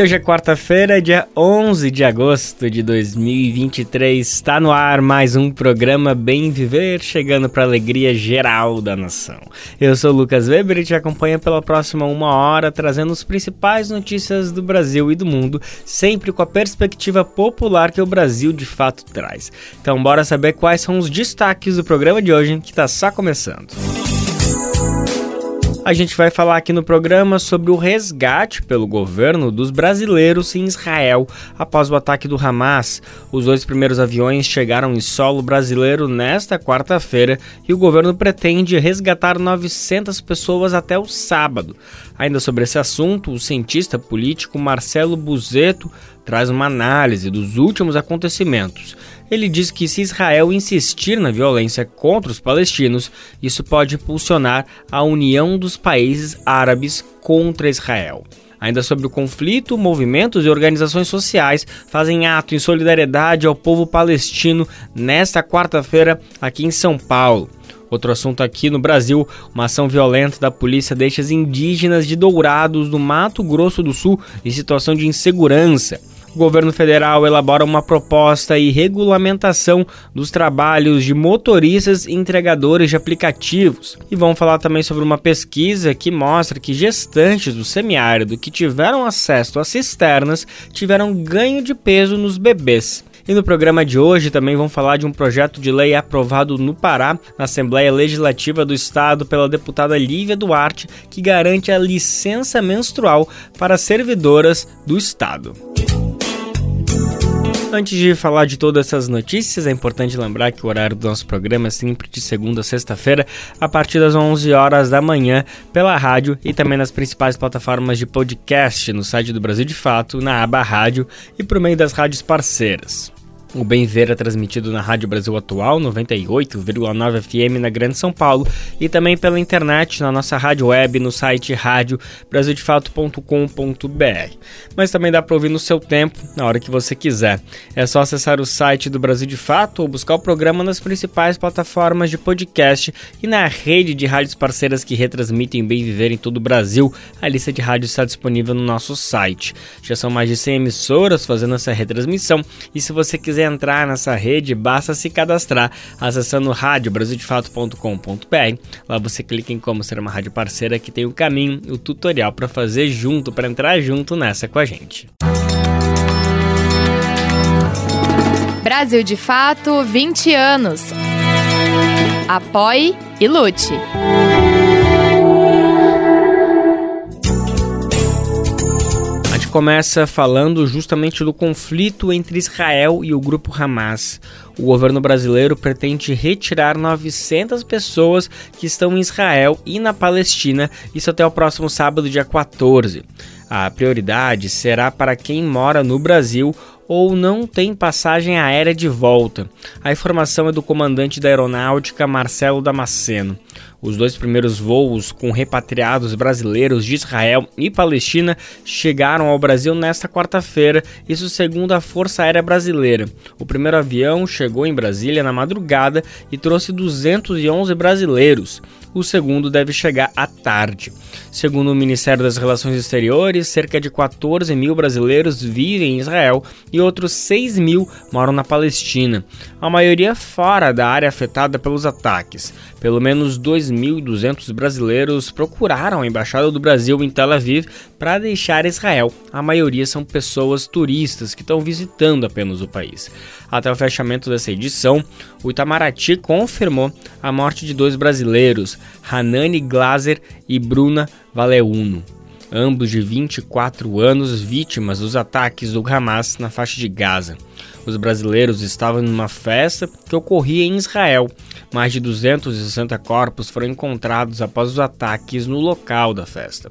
Hoje é quarta-feira, dia 11 de agosto de 2023. Está no ar mais um programa Bem Viver, chegando para a alegria geral da nação. Eu sou Lucas Weber e te acompanho pela próxima uma hora, trazendo as principais notícias do Brasil e do mundo, sempre com a perspectiva popular que o Brasil de fato traz. Então, bora saber quais são os destaques do programa de hoje, que está só começando. A gente vai falar aqui no programa sobre o resgate pelo governo dos brasileiros em Israel após o ataque do Hamas. Os dois primeiros aviões chegaram em solo brasileiro nesta quarta-feira e o governo pretende resgatar 900 pessoas até o sábado. Ainda sobre esse assunto, o cientista político Marcelo Buzeto traz uma análise dos últimos acontecimentos. Ele diz que se Israel insistir na violência contra os palestinos, isso pode impulsionar a união dos países árabes contra Israel. Ainda sobre o conflito, movimentos e organizações sociais fazem ato em solidariedade ao povo palestino nesta quarta-feira aqui em São Paulo. Outro assunto aqui no Brasil, uma ação violenta da polícia deixa as indígenas de Dourados, do Mato Grosso do Sul, em situação de insegurança o governo federal elabora uma proposta e regulamentação dos trabalhos de motoristas e entregadores de aplicativos. E vamos falar também sobre uma pesquisa que mostra que gestantes do semiárido que tiveram acesso a cisternas tiveram ganho de peso nos bebês. E no programa de hoje também vamos falar de um projeto de lei aprovado no Pará, na Assembleia Legislativa do Estado, pela deputada Lívia Duarte, que garante a licença menstrual para servidoras do Estado. Antes de falar de todas essas notícias, é importante lembrar que o horário do nosso programa é sempre de segunda a sexta-feira, a partir das 11 horas da manhã, pela rádio e também nas principais plataformas de podcast, no site do Brasil de Fato, na aba Rádio e por meio das rádios parceiras. O Bem Ver é transmitido na Rádio Brasil Atual, 98,9 FM na Grande São Paulo e também pela internet na nossa rádio web no site radiobrasildefato.com.br. Mas também dá para ouvir no seu tempo, na hora que você quiser. É só acessar o site do Brasil de Fato ou buscar o programa nas principais plataformas de podcast e na rede de rádios parceiras que retransmitem Bem Viver em todo o Brasil. A lista de rádios está disponível no nosso site. Já são mais de 100 emissoras fazendo essa retransmissão e se você quiser quiser entrar nessa rede, basta se cadastrar acessando radiobrasildefato.com.br. Lá você clica em como ser uma rádio parceira que tem o caminho, o tutorial para fazer junto, para entrar junto nessa com a gente. Brasil de Fato 20 anos. Apoie e lute. Começa falando justamente do conflito entre Israel e o grupo Hamas. O governo brasileiro pretende retirar 900 pessoas que estão em Israel e na Palestina, isso até o próximo sábado, dia 14. A prioridade será para quem mora no Brasil ou não tem passagem aérea de volta. A informação é do comandante da aeronáutica Marcelo Damasceno. Os dois primeiros voos com repatriados brasileiros de Israel e Palestina chegaram ao Brasil nesta quarta-feira, isso segundo a Força Aérea Brasileira. O primeiro avião chegou em Brasília na madrugada e trouxe 211 brasileiros. O segundo deve chegar à tarde. Segundo o Ministério das Relações Exteriores, cerca de 14 mil brasileiros vivem em Israel e outros 6 mil moram na Palestina, a maioria fora da área afetada pelos ataques. Pelo menos 2.200 brasileiros procuraram a Embaixada do Brasil em Tel Aviv para deixar Israel. A maioria são pessoas turistas que estão visitando apenas o país. Até o fechamento dessa edição, o Itamaraty confirmou a morte de dois brasileiros, Hanani Glaser e Bruna Valeuno ambos de 24 anos, vítimas dos ataques do Hamas na faixa de Gaza. Os brasileiros estavam numa festa que ocorria em Israel. Mais de 260 corpos foram encontrados após os ataques no local da festa.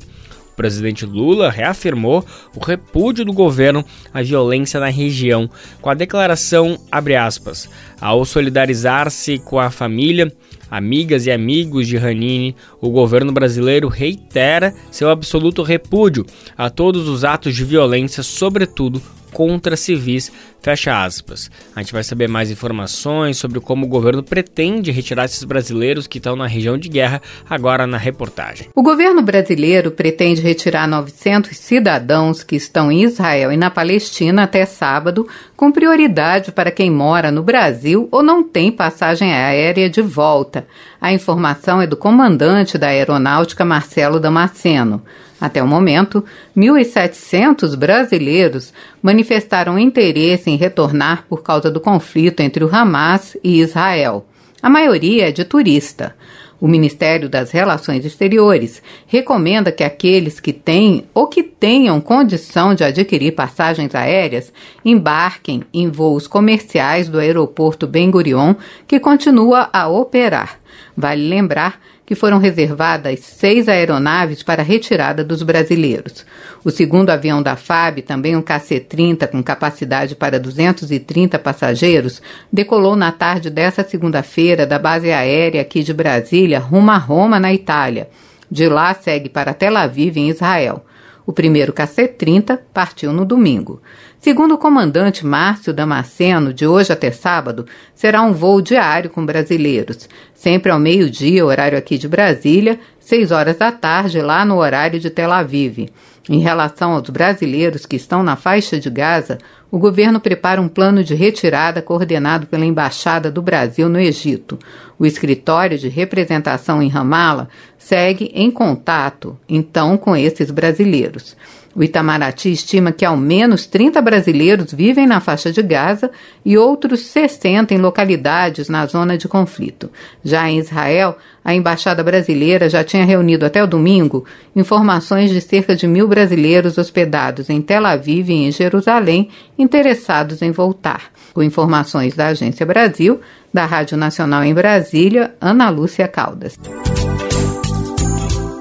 O presidente Lula reafirmou o repúdio do governo à violência na região, com a declaração, aspas, ao solidarizar-se com a família, Amigas e amigos de Hanini, o governo brasileiro reitera seu absoluto repúdio a todos os atos de violência, sobretudo contra civis, fecha aspas. A gente vai saber mais informações sobre como o governo pretende retirar esses brasileiros que estão na região de guerra agora na reportagem. O governo brasileiro pretende retirar 900 cidadãos que estão em Israel e na Palestina até sábado, com prioridade para quem mora no Brasil ou não tem passagem aérea de volta. A informação é do comandante da Aeronáutica Marcelo Damasceno. Até o momento, 1.700 brasileiros manifestaram interesse em retornar por causa do conflito entre o Hamas e Israel. A maioria é de turista. O Ministério das Relações Exteriores recomenda que aqueles que têm ou que tenham condição de adquirir passagens aéreas embarquem em voos comerciais do aeroporto Ben Gurion, que continua a operar. Vale lembrar que foram reservadas seis aeronaves para a retirada dos brasileiros. O segundo avião da FAB, também um KC-30 com capacidade para 230 passageiros, decolou na tarde dessa segunda-feira da base aérea aqui de Brasília rumo a Roma, na Itália. De lá segue para Tel Aviv, em Israel. O primeiro KC-30 partiu no domingo. Segundo o comandante Márcio Damasceno, de hoje até sábado, será um voo diário com brasileiros, sempre ao meio-dia, horário aqui de Brasília, seis horas da tarde, lá no horário de Tel Aviv. Em relação aos brasileiros que estão na faixa de Gaza, o governo prepara um plano de retirada coordenado pela Embaixada do Brasil no Egito. O escritório de representação em Ramala segue em contato, então, com esses brasileiros. O Itamaraty estima que ao menos 30 brasileiros vivem na faixa de Gaza e outros 60 em localidades na zona de conflito. Já em Israel, a embaixada brasileira já tinha reunido até o domingo informações de cerca de mil brasileiros hospedados em Tel Aviv e em Jerusalém interessados em voltar. Com informações da Agência Brasil, da Rádio Nacional em Brasília, Ana Lúcia Caldas.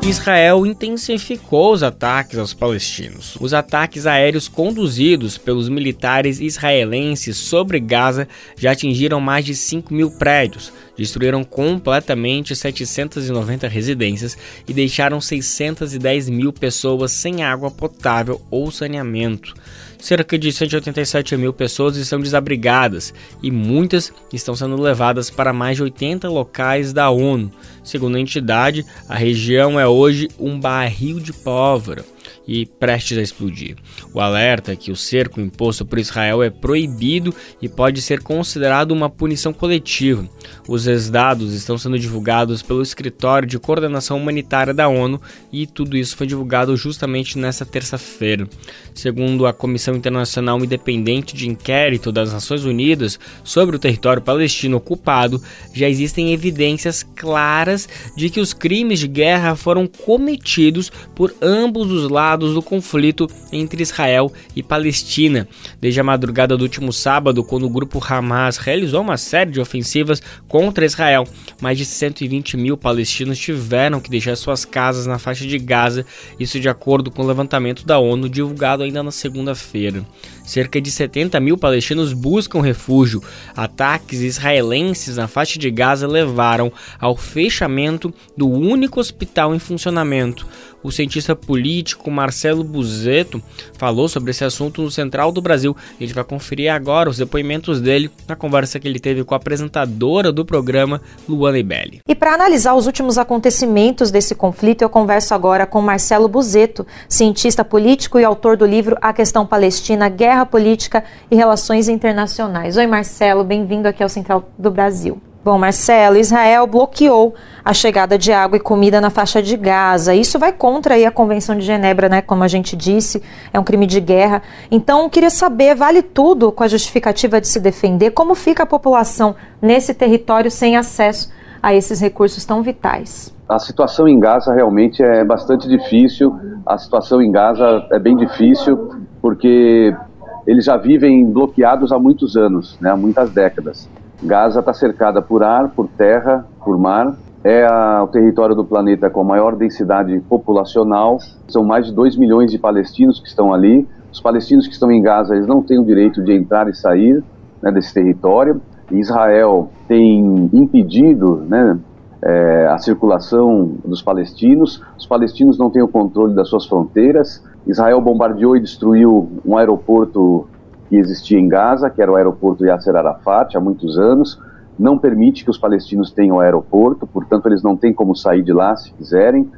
Israel intensificou os ataques aos palestinos. Os ataques aéreos conduzidos pelos militares israelenses sobre Gaza já atingiram mais de 5 mil prédios, destruíram completamente 790 residências e deixaram 610 mil pessoas sem água potável ou saneamento. Cerca de 187 mil pessoas estão desabrigadas e muitas estão sendo levadas para mais de 80 locais da ONU. Segundo a entidade, a região é hoje um barril de pólvora e prestes a explodir. O alerta é que o cerco imposto por Israel é proibido e pode ser considerado uma punição coletiva. Os dados estão sendo divulgados pelo Escritório de Coordenação Humanitária da ONU e tudo isso foi divulgado justamente nesta terça-feira. Segundo a Comissão Internacional Independente de Inquérito das Nações Unidas sobre o território palestino ocupado, já existem evidências claras de que os crimes de guerra foram cometidos por ambos os lados lados do conflito entre Israel e Palestina. Desde a madrugada do último sábado, quando o grupo Hamas realizou uma série de ofensivas contra Israel, mais de 120 mil palestinos tiveram que deixar suas casas na faixa de Gaza, isso de acordo com o levantamento da ONU divulgado ainda na segunda-feira. Cerca de 70 mil palestinos buscam refúgio. Ataques israelenses na faixa de Gaza levaram ao fechamento do único hospital em funcionamento. O cientista político Marcelo Buzeto falou sobre esse assunto no Central do Brasil. A gente vai conferir agora os depoimentos dele na conversa que ele teve com a apresentadora do programa, Luana Ibelli. E para analisar os últimos acontecimentos desse conflito, eu converso agora com Marcelo Buzeto, cientista político e autor do livro A Questão Palestina, Guerra Guerra Política e Relações Internacionais. Oi, Marcelo, bem-vindo aqui ao Central do Brasil. Bom, Marcelo, Israel bloqueou a chegada de água e comida na faixa de Gaza. Isso vai contra aí a Convenção de Genebra, né? Como a gente disse, é um crime de guerra. Então, eu queria saber, vale tudo com a justificativa de se defender? Como fica a população nesse território sem acesso a esses recursos tão vitais? A situação em Gaza realmente é bastante difícil. A situação em Gaza é bem difícil porque eles já vivem bloqueados há muitos anos, né, há muitas décadas. Gaza está cercada por ar, por terra, por mar. É a, o território do planeta com a maior densidade populacional. São mais de 2 milhões de palestinos que estão ali. Os palestinos que estão em Gaza eles não têm o direito de entrar e sair né, desse território. Israel tem impedido né, é, a circulação dos palestinos, os palestinos não têm o controle das suas fronteiras. Israel bombardeou e destruiu um aeroporto que existia em Gaza, que era o aeroporto Yasser Arafat, há muitos anos. Não permite que os palestinos tenham aeroporto, portanto, eles não têm como sair de lá se quiserem.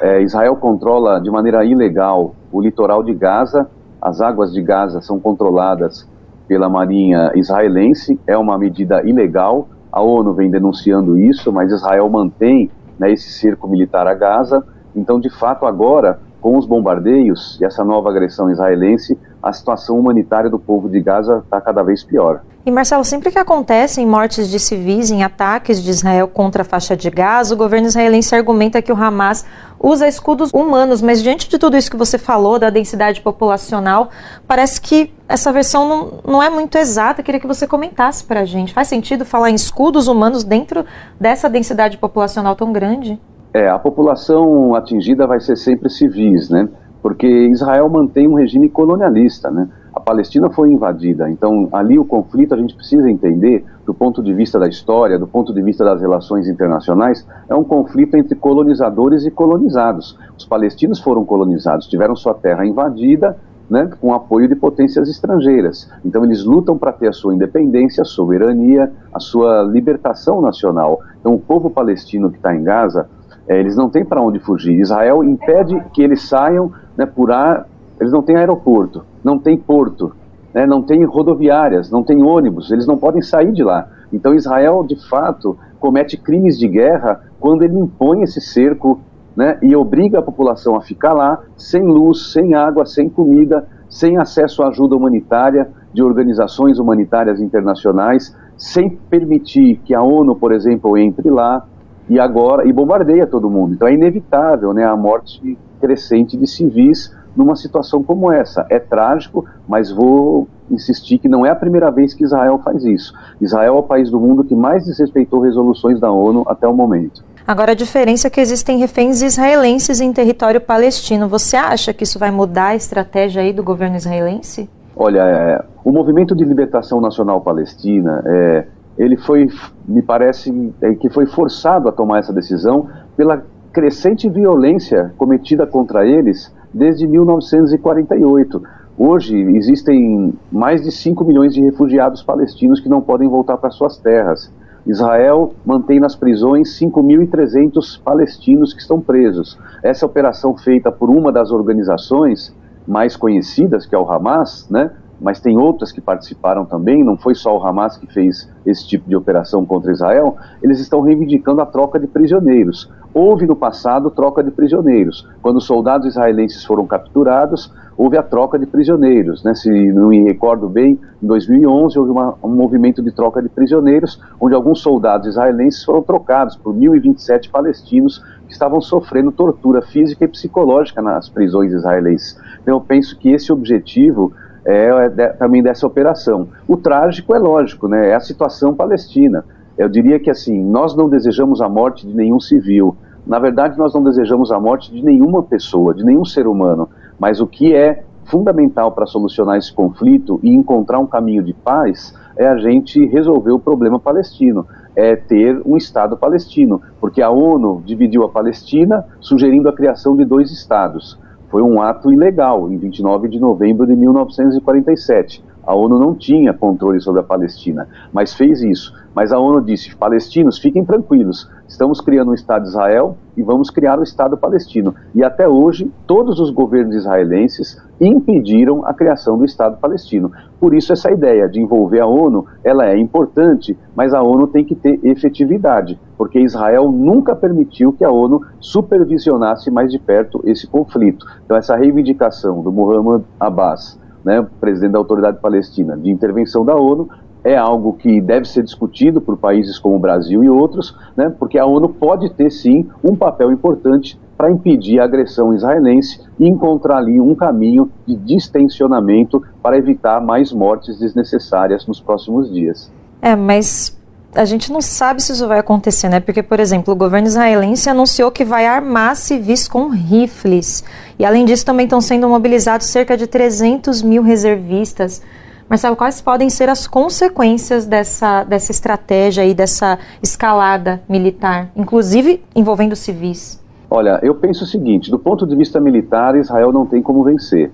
É, Israel controla de maneira ilegal o litoral de Gaza, as águas de Gaza são controladas pela Marinha israelense, é uma medida ilegal. A ONU vem denunciando isso, mas Israel mantém né, esse cerco militar a Gaza. Então, de fato, agora, com os bombardeios e essa nova agressão israelense, a situação humanitária do povo de Gaza está cada vez pior. E Marcelo, sempre que acontecem mortes de civis em ataques de Israel contra a faixa de Gaza, o governo israelense argumenta que o Hamas usa escudos humanos, mas diante de tudo isso que você falou, da densidade populacional, parece que essa versão não, não é muito exata. Eu queria que você comentasse para a gente. Faz sentido falar em escudos humanos dentro dessa densidade populacional tão grande? É, a população atingida vai ser sempre civis, né? Porque Israel mantém um regime colonialista, né? A Palestina foi invadida. Então, ali o conflito a gente precisa entender, do ponto de vista da história, do ponto de vista das relações internacionais, é um conflito entre colonizadores e colonizados. Os palestinos foram colonizados, tiveram sua terra invadida, né, com apoio de potências estrangeiras. Então, eles lutam para ter a sua independência, a soberania, a sua libertação nacional. Então, o povo palestino que está em Gaza, é, eles não têm para onde fugir. Israel impede que eles saiam né, por ar, eles não têm aeroporto não tem porto, né, não tem rodoviárias, não tem ônibus, eles não podem sair de lá. Então Israel, de fato, comete crimes de guerra quando ele impõe esse cerco né, e obriga a população a ficar lá sem luz, sem água, sem comida, sem acesso à ajuda humanitária de organizações humanitárias internacionais, sem permitir que a ONU, por exemplo, entre lá e agora e bombardeia todo mundo. Então é inevitável, né, a morte crescente de civis numa situação como essa. É trágico, mas vou insistir que não é a primeira vez que Israel faz isso. Israel é o país do mundo que mais desrespeitou resoluções da ONU até o momento. Agora, a diferença é que existem reféns israelenses em território palestino. Você acha que isso vai mudar a estratégia aí do governo israelense? Olha, é, o movimento de libertação nacional palestina, é, ele foi, me parece, é, que foi forçado a tomar essa decisão pela crescente violência cometida contra eles desde 1948. Hoje existem mais de 5 milhões de refugiados palestinos que não podem voltar para suas terras. Israel mantém nas prisões 5.300 palestinos que estão presos. Essa operação feita por uma das organizações mais conhecidas, que é o Hamas, né, mas tem outras que participaram também, não foi só o Hamas que fez esse tipo de operação contra Israel, eles estão reivindicando a troca de prisioneiros. Houve no passado troca de prisioneiros. Quando soldados israelenses foram capturados, houve a troca de prisioneiros. Né? Se não me recordo bem, em 2011 houve uma, um movimento de troca de prisioneiros, onde alguns soldados israelenses foram trocados por 1.027 palestinos que estavam sofrendo tortura física e psicológica nas prisões israelenses. Então eu penso que esse objetivo é, é de, também dessa operação. O trágico é lógico, né? É a situação palestina. Eu diria que assim, nós não desejamos a morte de nenhum civil. Na verdade, nós não desejamos a morte de nenhuma pessoa, de nenhum ser humano. Mas o que é fundamental para solucionar esse conflito e encontrar um caminho de paz é a gente resolver o problema palestino, é ter um Estado palestino, porque a ONU dividiu a Palestina, sugerindo a criação de dois Estados foi um ato ilegal em 29 de novembro de 1947. A ONU não tinha controle sobre a Palestina, mas fez isso. Mas a ONU disse: palestinos, fiquem tranquilos, estamos criando um Estado de Israel e vamos criar o Estado palestino. E até hoje, todos os governos israelenses impediram a criação do Estado palestino. Por isso, essa ideia de envolver a ONU ela é importante, mas a ONU tem que ter efetividade, porque Israel nunca permitiu que a ONU supervisionasse mais de perto esse conflito. Então, essa reivindicação do Muhammad Abbas né, presidente da Autoridade Palestina, de intervenção da ONU, é algo que deve ser discutido por países como o Brasil e outros, né, porque a ONU pode ter sim um papel importante para impedir a agressão israelense e encontrar ali um caminho de distensionamento para evitar mais mortes desnecessárias nos próximos dias. É, mas a gente não sabe se isso vai acontecer, né? Porque, por exemplo, o governo israelense anunciou que vai armar civis com rifles. E, além disso, também estão sendo mobilizados cerca de 300 mil reservistas. Marcelo, quais podem ser as consequências dessa, dessa estratégia e dessa escalada militar, inclusive envolvendo civis? Olha, eu penso o seguinte: do ponto de vista militar, Israel não tem como vencer.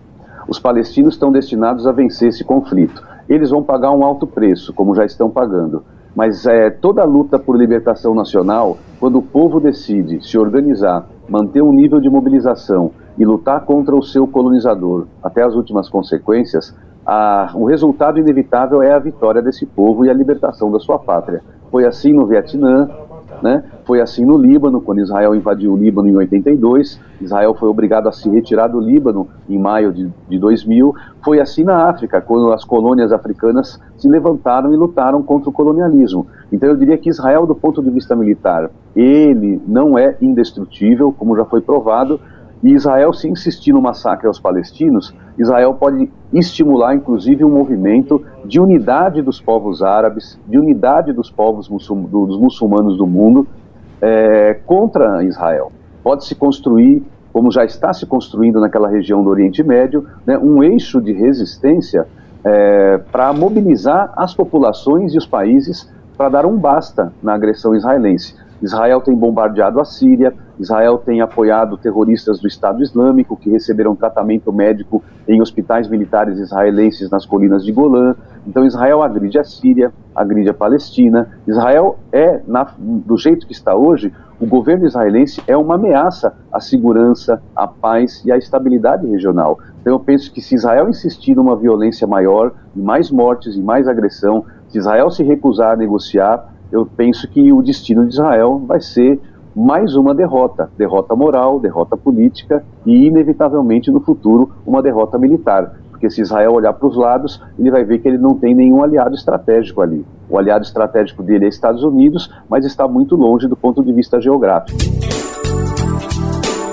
Os palestinos estão destinados a vencer esse conflito. Eles vão pagar um alto preço, como já estão pagando. Mas é, toda a luta por libertação nacional, quando o povo decide se organizar, manter um nível de mobilização e lutar contra o seu colonizador até as últimas consequências, a, o resultado inevitável é a vitória desse povo e a libertação da sua pátria. Foi assim no Vietnã, né? Foi assim no Líbano, quando Israel invadiu o Líbano em 82. Israel foi obrigado a se retirar do Líbano em maio de, de 2000. Foi assim na África, quando as colônias africanas se levantaram e lutaram contra o colonialismo. Então eu diria que Israel, do ponto de vista militar, ele não é indestrutível, como já foi provado, e Israel, se insistir no massacre aos palestinos, Israel pode estimular, inclusive, um movimento de unidade dos povos árabes, de unidade dos povos dos muçulmanos do mundo é, contra Israel. Pode se construir, como já está se construindo naquela região do Oriente Médio, né, um eixo de resistência é, para mobilizar as populações e os países para dar um basta na agressão israelense. Israel tem bombardeado a Síria, Israel tem apoiado terroristas do Estado Islâmico que receberam tratamento médico em hospitais militares israelenses nas colinas de Golã. Então Israel agride a Síria, agride a Palestina. Israel é, na, do jeito que está hoje, o governo israelense é uma ameaça à segurança, à paz e à estabilidade regional. Então eu penso que se Israel insistir numa violência maior, mais mortes e mais agressão, se Israel se recusar a negociar, eu penso que o destino de Israel vai ser mais uma derrota, derrota moral, derrota política e, inevitavelmente, no futuro, uma derrota militar. Porque se Israel olhar para os lados, ele vai ver que ele não tem nenhum aliado estratégico ali. O aliado estratégico dele é Estados Unidos, mas está muito longe do ponto de vista geográfico.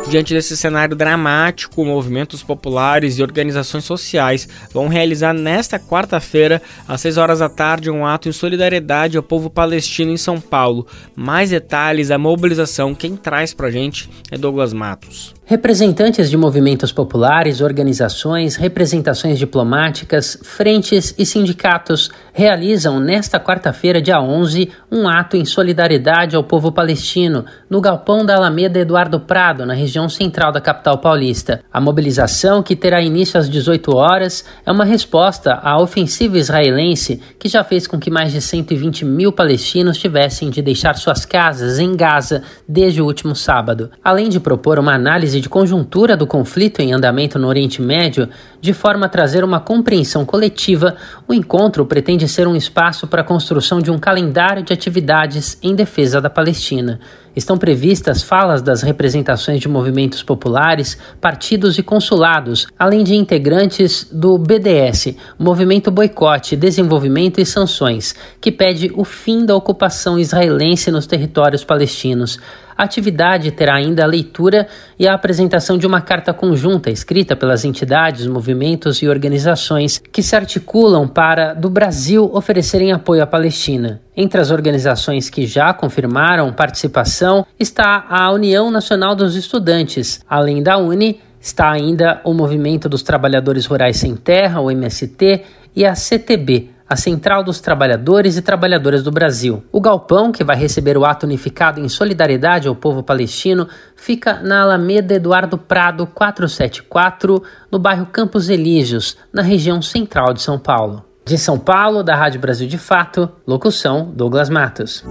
Diante desse cenário dramático, movimentos populares e organizações sociais vão realizar nesta quarta-feira, às 6 horas da tarde, um ato em solidariedade ao povo palestino em São Paulo. Mais detalhes da mobilização, quem traz pra gente é Douglas Matos. Representantes de movimentos populares, organizações, representações diplomáticas, frentes e sindicatos realizam nesta quarta-feira, dia 11, um ato em solidariedade ao povo palestino no galpão da Alameda Eduardo Prado, na região central da capital paulista. A mobilização, que terá início às 18 horas, é uma resposta à ofensiva israelense que já fez com que mais de 120 mil palestinos tivessem de deixar suas casas em Gaza desde o último sábado. Além de propor uma análise de conjuntura do conflito em andamento no Oriente Médio, de forma a trazer uma compreensão coletiva, o encontro pretende ser um espaço para a construção de um calendário de atividades em defesa da Palestina. Estão previstas falas das representações de movimentos populares, partidos e consulados, além de integrantes do BDS, Movimento Boicote, Desenvolvimento e Sanções, que pede o fim da ocupação israelense nos territórios palestinos. A atividade terá ainda a leitura e a apresentação de uma carta conjunta escrita pelas entidades, movimentos e organizações que se articulam para, do Brasil, oferecerem apoio à Palestina. Entre as organizações que já confirmaram participação está a União Nacional dos Estudantes, além da Uni. Está ainda o Movimento dos Trabalhadores Rurais Sem Terra, o MST, e a CTB, a Central dos Trabalhadores e Trabalhadoras do Brasil. O galpão, que vai receber o ato unificado em solidariedade ao povo palestino, fica na Alameda Eduardo Prado 474, no bairro Campos Elíseos, na região central de São Paulo. De São Paulo, da Rádio Brasil de Fato, locução Douglas Matos.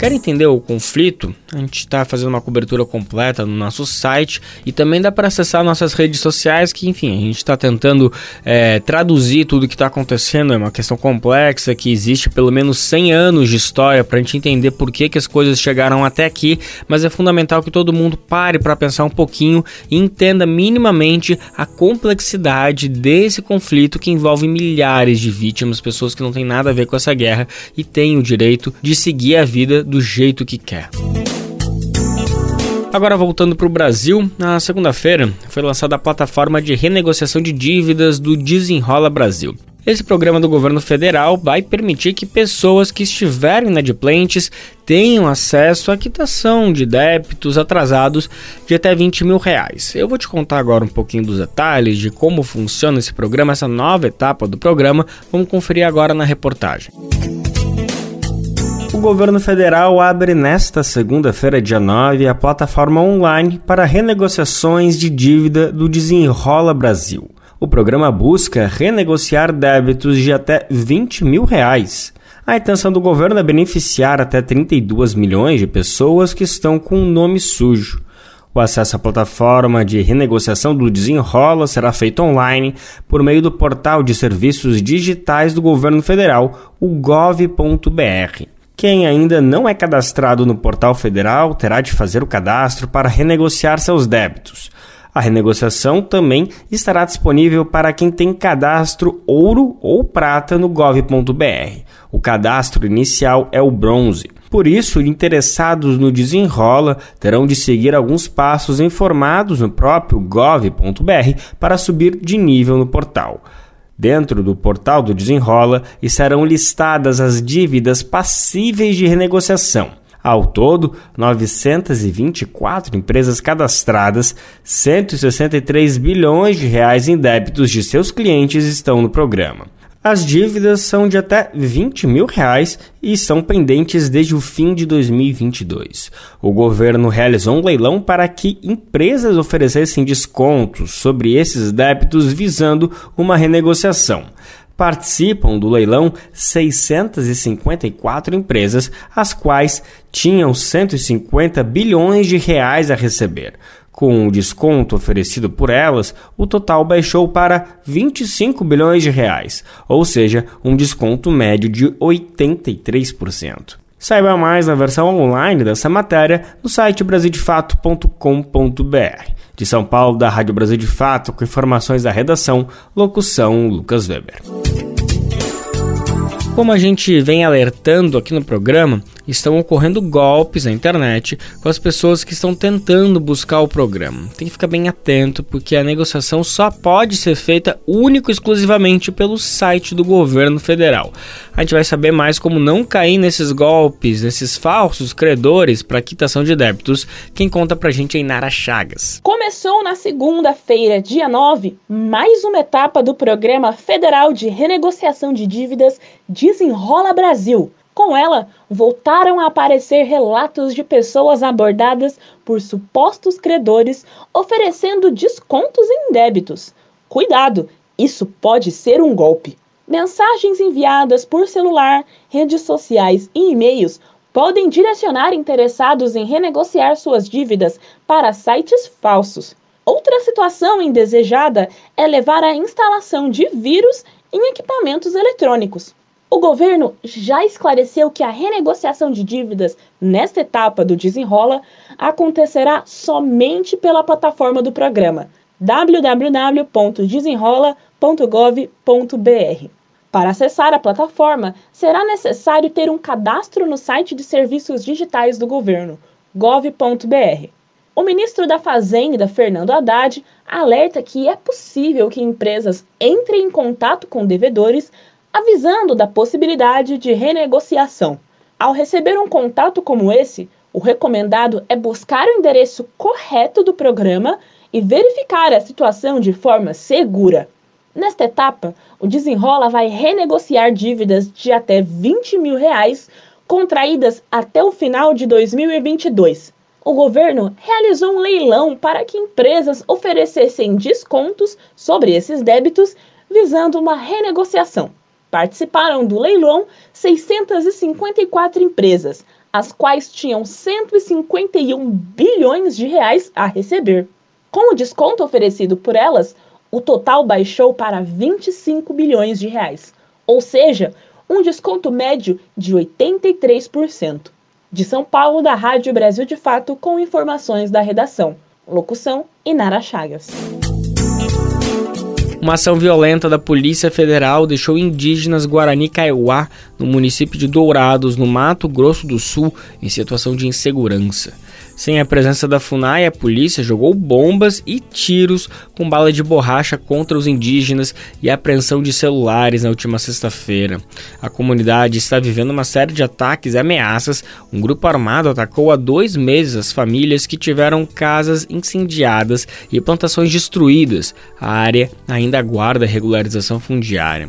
Quer entender o conflito? A gente está fazendo uma cobertura completa no nosso site e também dá para acessar nossas redes sociais, que enfim, a gente está tentando é, traduzir tudo o que está acontecendo. É uma questão complexa que existe pelo menos 100 anos de história para a gente entender por que, que as coisas chegaram até aqui, mas é fundamental que todo mundo pare para pensar um pouquinho e entenda minimamente a complexidade desse conflito que envolve milhares de vítimas, pessoas que não têm nada a ver com essa guerra e têm o direito de seguir a vida do jeito que quer. Agora voltando para o Brasil, na segunda-feira foi lançada a plataforma de renegociação de dívidas do Desenrola Brasil. Esse programa do governo federal vai permitir que pessoas que estiverem inadimplentes tenham acesso à quitação de débitos atrasados de até 20 mil reais. Eu vou te contar agora um pouquinho dos detalhes de como funciona esse programa, essa nova etapa do programa. Vamos conferir agora na reportagem. O governo federal abre nesta segunda-feira, dia 9, a plataforma online para renegociações de dívida do Desenrola Brasil. O programa busca renegociar débitos de até 20 mil reais. A intenção do governo é beneficiar até 32 milhões de pessoas que estão com o nome sujo. O acesso à plataforma de renegociação do Desenrola será feito online por meio do portal de serviços digitais do governo federal, o gov.br. Quem ainda não é cadastrado no portal federal terá de fazer o cadastro para renegociar seus débitos. A renegociação também estará disponível para quem tem cadastro ouro ou prata no gov.br. O cadastro inicial é o bronze. Por isso, interessados no desenrola terão de seguir alguns passos informados no próprio gov.br para subir de nível no portal. Dentro do portal do Desenrola estarão listadas as dívidas passíveis de renegociação. Ao todo, 924 empresas cadastradas, 163 bilhões de reais em débitos de seus clientes estão no programa. As dívidas são de até 20 mil reais e são pendentes desde o fim de 2022. O governo realizou um leilão para que empresas oferecessem descontos sobre esses débitos visando uma renegociação. Participam do leilão 654 empresas, as quais tinham 150 bilhões de reais a receber. Com o desconto oferecido por elas, o total baixou para 25 bilhões de reais, ou seja, um desconto médio de 83%. Saiba mais na versão online dessa matéria no site brasildefato.com.br. De São Paulo, da Rádio Brasil de Fato, com informações da redação, locução Lucas Weber. Como a gente vem alertando aqui no programa, estão ocorrendo golpes na internet com as pessoas que estão tentando buscar o programa. Tem que ficar bem atento porque a negociação só pode ser feita único e exclusivamente pelo site do governo federal. A gente vai saber mais como não cair nesses golpes, nesses falsos credores para quitação de débitos. Quem conta pra gente é Inara Chagas. Começou na segunda-feira, dia 9, mais uma etapa do Programa Federal de Renegociação de Dívidas Desenrola Brasil com ela, voltaram a aparecer relatos de pessoas abordadas por supostos credores oferecendo descontos em débitos. Cuidado, isso pode ser um golpe. Mensagens enviadas por celular, redes sociais e e-mails podem direcionar interessados em renegociar suas dívidas para sites falsos. Outra situação indesejada é levar a instalação de vírus em equipamentos eletrônicos. O governo já esclareceu que a renegociação de dívidas nesta etapa do desenrola acontecerá somente pela plataforma do programa www.desenrola.gov.br. Para acessar a plataforma, será necessário ter um cadastro no site de serviços digitais do governo, gov.br. O ministro da Fazenda, Fernando Haddad, alerta que é possível que empresas entrem em contato com devedores avisando da possibilidade de renegociação. Ao receber um contato como esse, o recomendado é buscar o endereço correto do programa e verificar a situação de forma segura. Nesta etapa, o Desenrola vai renegociar dívidas de até 20 mil reais contraídas até o final de 2022. O governo realizou um leilão para que empresas oferecessem descontos sobre esses débitos visando uma renegociação. Participaram do leilão 654 empresas, as quais tinham 151 bilhões de reais a receber. Com o desconto oferecido por elas, o total baixou para 25 bilhões de reais, ou seja, um desconto médio de 83%. De São Paulo, da Rádio Brasil de Fato, com informações da redação. Locução: Inara Chagas. Uma ação violenta da Polícia Federal deixou indígenas Guarani Kaiowá, no município de Dourados, no Mato Grosso do Sul, em situação de insegurança. Sem a presença da FUNAI, a polícia jogou bombas e tiros com bala de borracha contra os indígenas e apreensão de celulares na última sexta-feira. A comunidade está vivendo uma série de ataques e ameaças. Um grupo armado atacou há dois meses as famílias que tiveram casas incendiadas e plantações destruídas. A área ainda aguarda regularização fundiária.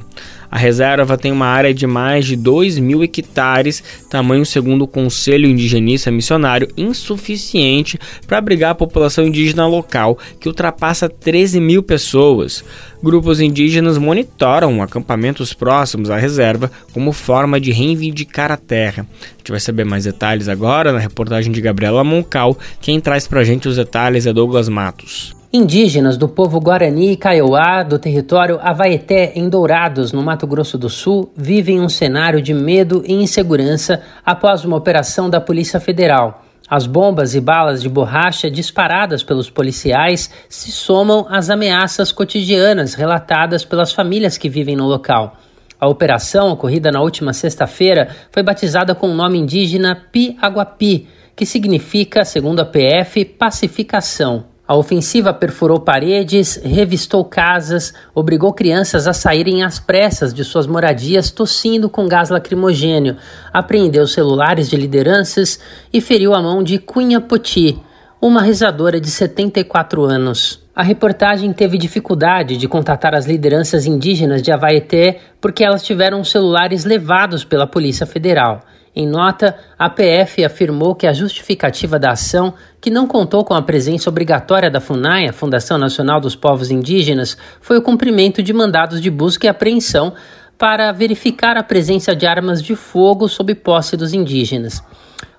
A reserva tem uma área de mais de 2 mil hectares, tamanho segundo o Conselho Indigenista Missionário, insuficiente para abrigar a população indígena local, que ultrapassa 13 mil pessoas. Grupos indígenas monitoram acampamentos próximos à reserva como forma de reivindicar a terra. A gente vai saber mais detalhes agora na reportagem de Gabriela Moncal. Quem traz para a gente os detalhes é Douglas Matos. Indígenas do povo Guarani e Kaiowá do território Avaeté, em Dourados, no Mato Grosso do Sul, vivem um cenário de medo e insegurança após uma operação da Polícia Federal. As bombas e balas de borracha disparadas pelos policiais se somam às ameaças cotidianas relatadas pelas famílias que vivem no local. A operação, ocorrida na última sexta-feira, foi batizada com o nome indígena Pi Aguapi, que significa, segundo a PF, pacificação. A ofensiva perfurou paredes, revistou casas, obrigou crianças a saírem às pressas de suas moradias tossindo com gás lacrimogênio, apreendeu celulares de lideranças e feriu a mão de Cunha Poti, uma rezadora de 74 anos. A reportagem teve dificuldade de contatar as lideranças indígenas de Havaeté porque elas tiveram celulares levados pela Polícia Federal. Em nota, a PF afirmou que a justificativa da ação, que não contou com a presença obrigatória da FUNAI, a Fundação Nacional dos Povos Indígenas, foi o cumprimento de mandados de busca e apreensão para verificar a presença de armas de fogo sob posse dos indígenas.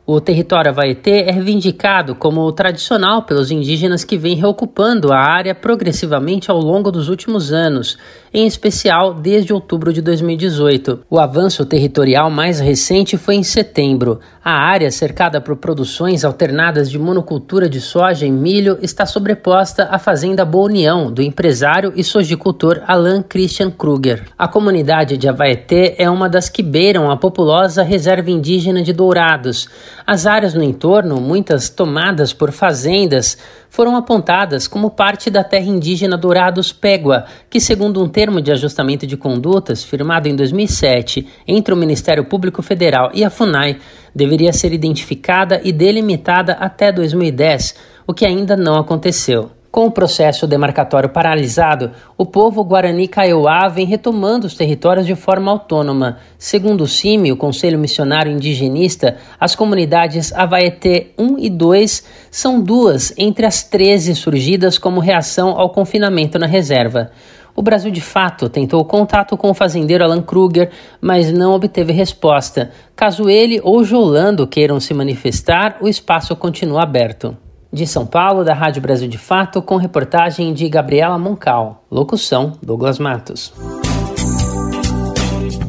O território Havaetê é reivindicado como tradicional pelos indígenas que vêm reocupando a área progressivamente ao longo dos últimos anos, em especial desde outubro de 2018. O avanço territorial mais recente foi em setembro. A área, cercada por produções alternadas de monocultura de soja e milho, está sobreposta à fazenda Boa União, do empresário e sojicultor Alan Christian Kruger. A comunidade de Havaetê é uma das que beiram a populosa reserva indígena de Dourados. As áreas no entorno, muitas tomadas por fazendas, foram apontadas como parte da terra indígena Dourados Pégua, que, segundo um termo de ajustamento de condutas firmado em 2007 entre o Ministério Público Federal e a FUNAI, deveria ser identificada e delimitada até 2010, o que ainda não aconteceu. Com o processo demarcatório paralisado, o povo Guarani Kaiowá vem retomando os territórios de forma autônoma. Segundo o CIMI, o Conselho Missionário Indigenista, as comunidades Avaeté 1 e 2 são duas entre as 13 surgidas como reação ao confinamento na reserva. O Brasil de fato tentou contato com o fazendeiro Alan Kruger, mas não obteve resposta. Caso ele ou Jolando queiram se manifestar, o espaço continua aberto. De São Paulo, da Rádio Brasil de Fato, com reportagem de Gabriela Moncal. Locução: Douglas Matos.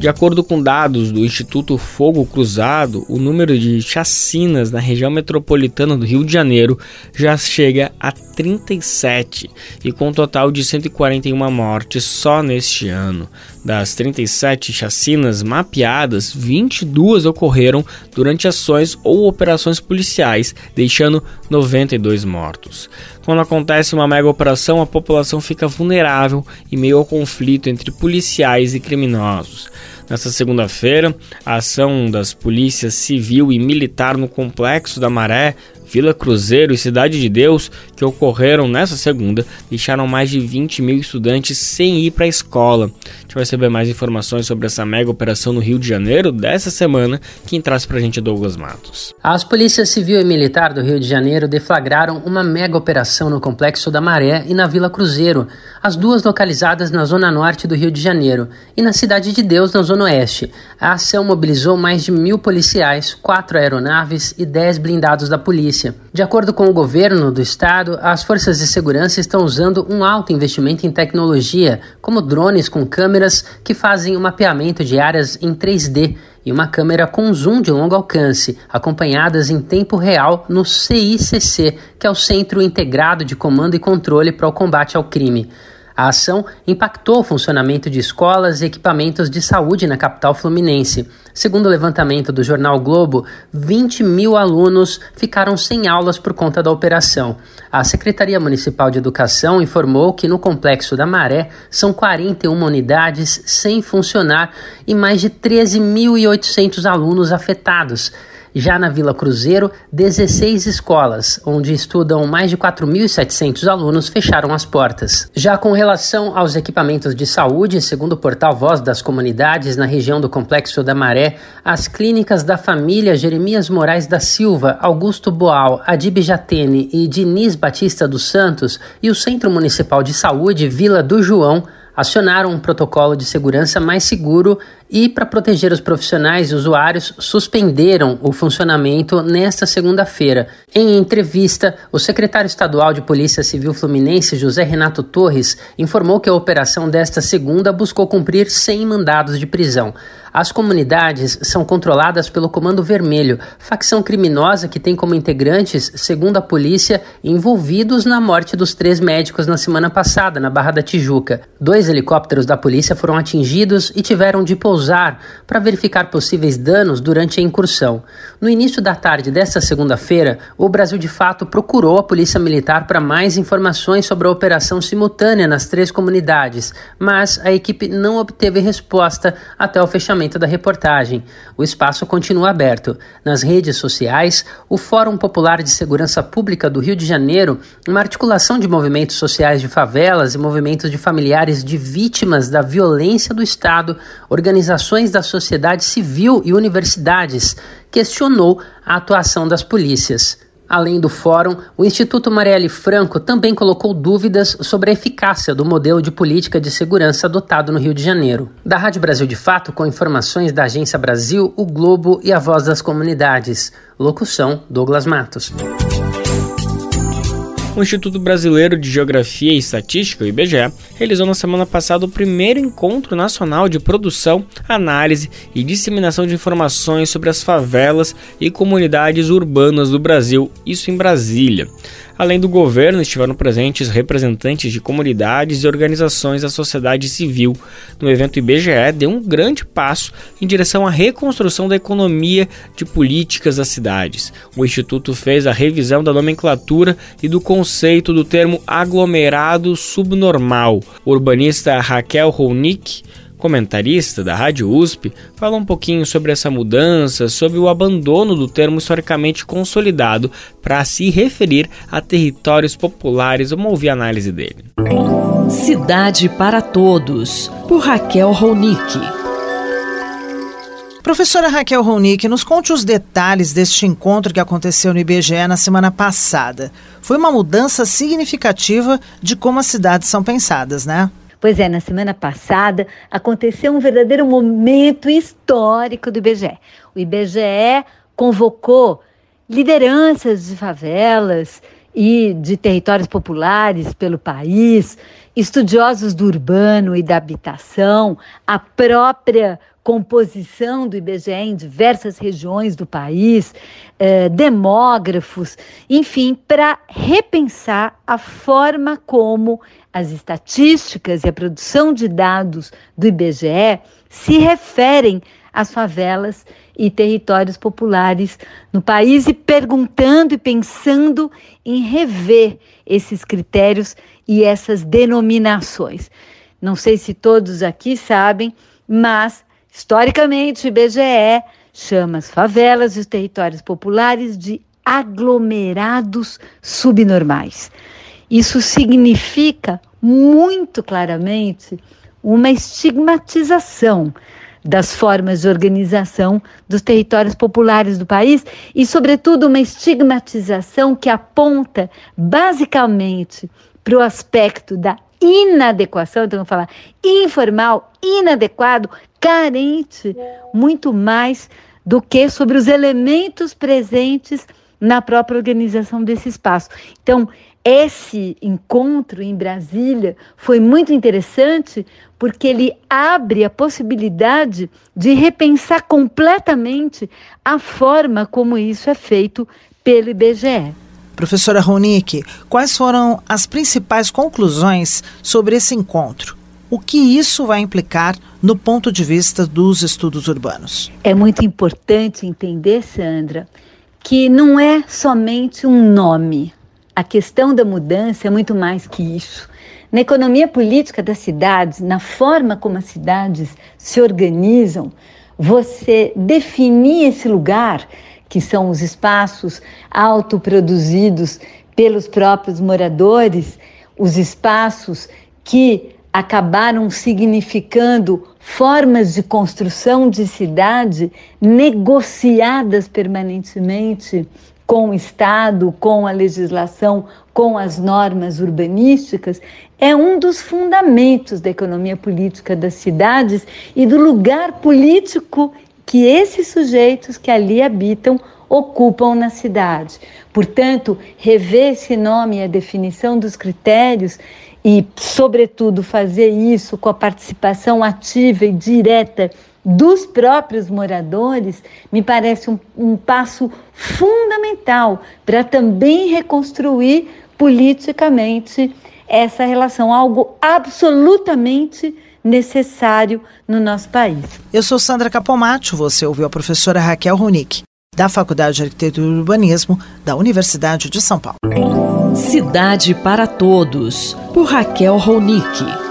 De acordo com dados do Instituto Fogo Cruzado, o número de chacinas na região metropolitana do Rio de Janeiro já chega a 37 e com um total de 141 mortes só neste ano. Das 37 chacinas mapeadas, 22 ocorreram durante ações ou operações policiais, deixando 92 mortos. Quando acontece uma mega operação, a população fica vulnerável em meio ao conflito entre policiais e criminosos. Nesta segunda-feira, a ação das polícias civil e militar no Complexo da Maré Vila Cruzeiro e Cidade de Deus, que ocorreram nessa segunda, deixaram mais de 20 mil estudantes sem ir para a escola. A gente vai saber mais informações sobre essa mega operação no Rio de Janeiro dessa semana. Quem traz para a gente é Douglas Matos. As polícias civil e militar do Rio de Janeiro deflagraram uma mega operação no Complexo da Maré e na Vila Cruzeiro, as duas localizadas na zona norte do Rio de Janeiro, e na Cidade de Deus, na zona oeste. A ação mobilizou mais de mil policiais, quatro aeronaves e dez blindados da polícia. De acordo com o governo do estado, as forças de segurança estão usando um alto investimento em tecnologia, como drones com câmeras que fazem o mapeamento de áreas em 3D e uma câmera com zoom de longo alcance, acompanhadas em tempo real no CICC, que é o Centro Integrado de Comando e Controle para o Combate ao Crime. A ação impactou o funcionamento de escolas e equipamentos de saúde na capital fluminense. Segundo o levantamento do jornal Globo, 20 mil alunos ficaram sem aulas por conta da operação. A Secretaria Municipal de Educação informou que no Complexo da Maré são 41 unidades sem funcionar e mais de 13.800 alunos afetados. Já na Vila Cruzeiro, 16 escolas, onde estudam mais de 4.700 alunos, fecharam as portas. Já com relação aos equipamentos de saúde, segundo o portal Voz das Comunidades, na região do Complexo da Maré, as clínicas da família Jeremias Moraes da Silva, Augusto Boal, Adib Jatene e Diniz Batista dos Santos e o Centro Municipal de Saúde Vila do João acionaram um protocolo de segurança mais seguro e, para proteger os profissionais e usuários, suspenderam o funcionamento nesta segunda-feira. Em entrevista, o secretário estadual de Polícia Civil Fluminense, José Renato Torres, informou que a operação desta segunda buscou cumprir 100 mandados de prisão. As comunidades são controladas pelo Comando Vermelho, facção criminosa que tem como integrantes, segundo a polícia, envolvidos na morte dos três médicos na semana passada, na Barra da Tijuca. Dois helicópteros da polícia foram atingidos e tiveram de pousar para verificar possíveis danos durante a incursão. No início da tarde desta segunda-feira, o Brasil de Fato procurou a Polícia Militar para mais informações sobre a operação simultânea nas três comunidades, mas a equipe não obteve resposta até o fechamento da reportagem. O espaço continua aberto. Nas redes sociais, o Fórum Popular de Segurança Pública do Rio de Janeiro, uma articulação de movimentos sociais de favelas e movimentos de familiares de vítimas da violência do Estado, organizações da sociedade civil e universidades, questionou a atuação das polícias. Além do fórum, o Instituto Marielle Franco também colocou dúvidas sobre a eficácia do modelo de política de segurança adotado no Rio de Janeiro. Da Rádio Brasil de Fato, com informações da Agência Brasil, o Globo e a Voz das Comunidades. Locução: Douglas Matos. O Instituto Brasileiro de Geografia e Estatística, o IBGE, realizou na semana passada o primeiro encontro nacional de produção, análise e disseminação de informações sobre as favelas e comunidades urbanas do Brasil, isso em Brasília. Além do governo, estiveram presentes representantes de comunidades e organizações da sociedade civil. No evento IBGE deu um grande passo em direção à reconstrução da economia de políticas das cidades. O instituto fez a revisão da nomenclatura e do conceito do termo aglomerado subnormal. O urbanista Raquel Ronick comentarista da Rádio USP, fala um pouquinho sobre essa mudança, sobre o abandono do termo historicamente consolidado para se referir a territórios populares. Vamos ouvir a análise dele. Cidade para Todos, por Raquel Ronick. Professora Raquel Ronick, nos conte os detalhes deste encontro que aconteceu no IBGE na semana passada. Foi uma mudança significativa de como as cidades são pensadas, né? Pois é, na semana passada aconteceu um verdadeiro momento histórico do IBGE. O IBGE convocou lideranças de favelas e de territórios populares pelo país, estudiosos do urbano e da habitação, a própria composição do IBGE em diversas regiões do país, eh, demógrafos, enfim, para repensar a forma como as estatísticas e a produção de dados do IBGE se referem às favelas e territórios populares no país e perguntando e pensando em rever esses critérios e essas denominações. Não sei se todos aqui sabem, mas Historicamente, o IBGE chama as favelas e os territórios populares de aglomerados subnormais. Isso significa muito claramente uma estigmatização das formas de organização dos territórios populares do país e, sobretudo, uma estigmatização que aponta basicamente para o aspecto da inadequação, então vamos falar informal, inadequado, carente, muito mais do que sobre os elementos presentes na própria organização desse espaço. Então, esse encontro em Brasília foi muito interessante porque ele abre a possibilidade de repensar completamente a forma como isso é feito pelo IBGE. Professora Ronick, quais foram as principais conclusões sobre esse encontro? O que isso vai implicar no ponto de vista dos estudos urbanos? É muito importante entender, Sandra, que não é somente um nome. A questão da mudança é muito mais que isso. Na economia política das cidades, na forma como as cidades se organizam, você definir esse lugar, que são os espaços autoproduzidos pelos próprios moradores, os espaços que acabaram significando formas de construção de cidade negociadas permanentemente com o Estado, com a legislação, com as normas urbanísticas, é um dos fundamentos da economia política das cidades e do lugar político que esses sujeitos que ali habitam ocupam na cidade. Portanto, rever esse nome e a definição dos critérios e, sobretudo, fazer isso com a participação ativa e direta dos próprios moradores, me parece um, um passo fundamental para também reconstruir politicamente essa relação, algo absolutamente necessário no nosso país. Eu sou Sandra Capomatti, você ouviu a professora Raquel Runick, da Faculdade de Arquitetura e Urbanismo da Universidade de São Paulo. Cidade para Todos, por Raquel Ronick.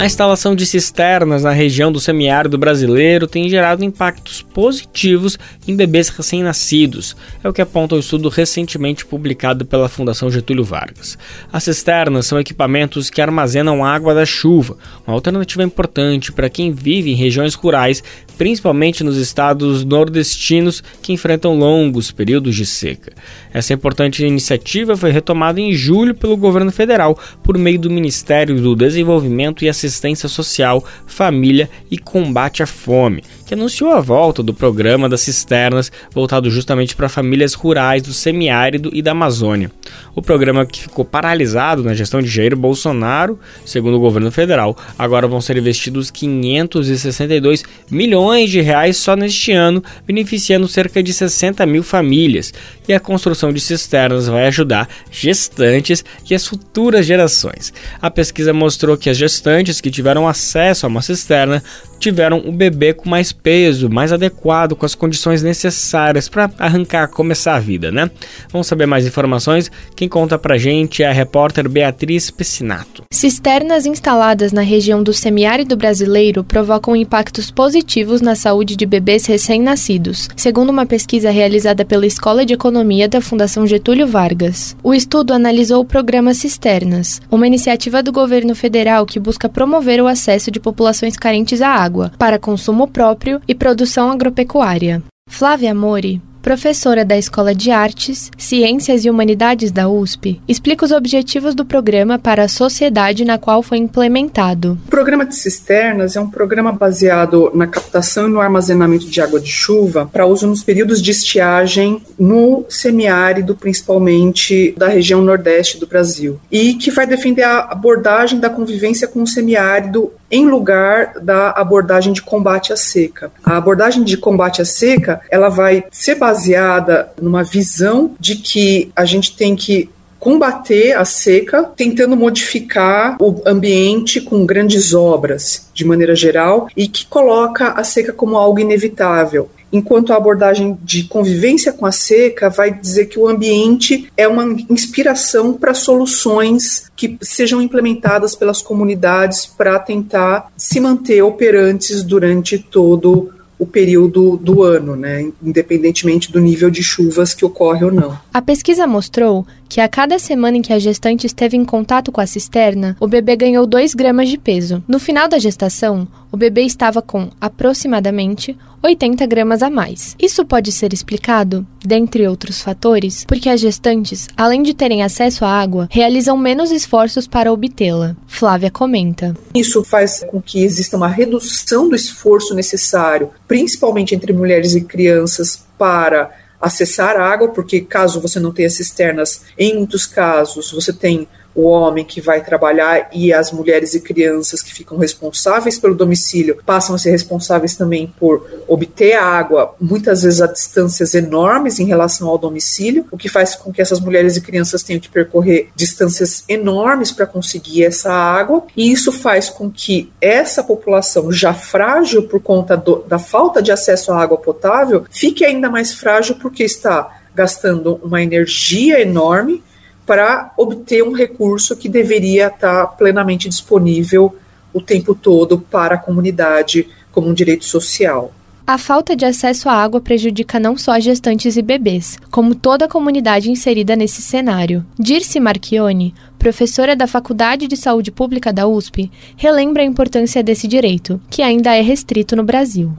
A instalação de cisternas na região do semiárido brasileiro tem gerado impactos positivos em bebês recém-nascidos, é o que aponta o um estudo recentemente publicado pela Fundação Getúlio Vargas. As cisternas são equipamentos que armazenam água da chuva, uma alternativa importante para quem vive em regiões rurais, principalmente nos estados nordestinos que enfrentam longos períodos de seca. Essa importante iniciativa foi retomada em julho pelo governo federal por meio do Ministério do Desenvolvimento e Assistência Social, Família e Combate à Fome, que anunciou a volta do programa das cisternas, voltado justamente para famílias rurais do semiárido e da Amazônia. O programa que ficou paralisado na gestão de Jair Bolsonaro, segundo o governo federal, agora vão ser investidos 562 milhões de reais só neste ano, beneficiando cerca de 60 mil famílias. E a construção de cisternas vai ajudar gestantes e as futuras gerações. A pesquisa mostrou que as gestantes que tiveram acesso a uma cisterna tiveram o bebê com mais peso, mais adequado, com as condições necessárias para arrancar, começar a vida, né? Vamos saber mais informações? Quem conta pra gente é a repórter Beatriz Pessinato. Cisternas instaladas na região do semiárido brasileiro provocam impactos positivos na saúde de bebês recém-nascidos, segundo uma pesquisa realizada pela Escola de Economia da Fundação Getúlio Vargas. O estudo analisou o programa Cisternas, uma iniciativa do governo federal que busca promover o acesso de populações carentes à água para consumo próprio e produção agropecuária. Flávia Mori, professora da Escola de Artes, Ciências e Humanidades da USP, explica os objetivos do programa para a sociedade na qual foi implementado. O programa de cisternas é um programa baseado na captação e no armazenamento de água de chuva para uso nos períodos de estiagem no semiárido, principalmente da região nordeste do Brasil, e que vai defender a abordagem da convivência com o semiárido em lugar da abordagem de combate à seca. A abordagem de combate à seca, ela vai ser baseada numa visão de que a gente tem que combater a seca, tentando modificar o ambiente com grandes obras, de maneira geral, e que coloca a seca como algo inevitável enquanto a abordagem de convivência com a seca vai dizer que o ambiente é uma inspiração para soluções que sejam implementadas pelas comunidades para tentar se manter operantes durante todo o período do ano, né, independentemente do nível de chuvas que ocorre ou não. A pesquisa mostrou que a cada semana em que a gestante esteve em contato com a cisterna, o bebê ganhou 2 gramas de peso. No final da gestação, o bebê estava com aproximadamente 80 gramas a mais. Isso pode ser explicado, dentre outros fatores, porque as gestantes, além de terem acesso à água, realizam menos esforços para obtê-la. Flávia comenta. Isso faz com que exista uma redução do esforço necessário, principalmente entre mulheres e crianças, para acessar água, porque caso você não tenha cisternas, em muitos casos você tem o homem que vai trabalhar e as mulheres e crianças que ficam responsáveis pelo domicílio passam a ser responsáveis também por obter a água, muitas vezes a distâncias enormes em relação ao domicílio, o que faz com que essas mulheres e crianças tenham que percorrer distâncias enormes para conseguir essa água, e isso faz com que essa população já frágil por conta do, da falta de acesso à água potável fique ainda mais frágil porque está gastando uma energia enorme para obter um recurso que deveria estar plenamente disponível o tempo todo para a comunidade como um direito social. A falta de acesso à água prejudica não só gestantes e bebês, como toda a comunidade inserida nesse cenário. Dirce Marchione, professora da Faculdade de Saúde Pública da USP, relembra a importância desse direito, que ainda é restrito no Brasil.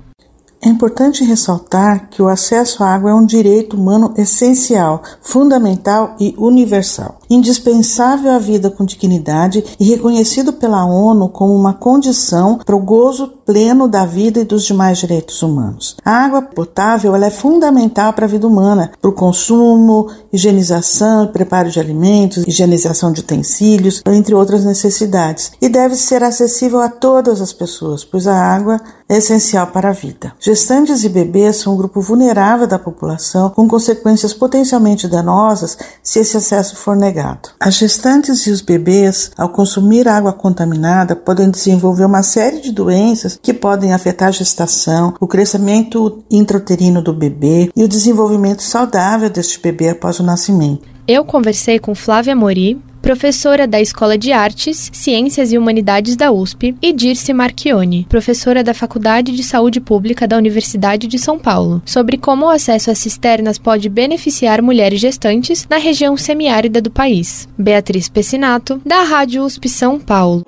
É importante ressaltar que o acesso à água é um direito humano essencial, fundamental e universal, indispensável à vida com dignidade e reconhecido pela ONU como uma condição para o gozo pleno da vida e dos demais direitos humanos. A água potável é fundamental para a vida humana, para o consumo, higienização, preparo de alimentos, higienização de utensílios, entre outras necessidades, e deve ser acessível a todas as pessoas, pois a água é essencial para a vida. Gestantes e bebês são um grupo vulnerável da população, com consequências potencialmente danosas se esse acesso for negado. As gestantes e os bebês, ao consumir água contaminada, podem desenvolver uma série de doenças que podem afetar a gestação, o crescimento intrauterino do bebê e o desenvolvimento saudável deste bebê após o nascimento. Eu conversei com Flávia Mori, professora da Escola de Artes, Ciências e Humanidades da USP, e Dirce Marchione, professora da Faculdade de Saúde Pública da Universidade de São Paulo, sobre como o acesso às cisternas pode beneficiar mulheres gestantes na região semiárida do país. Beatriz Pessinato, da Rádio USP São Paulo.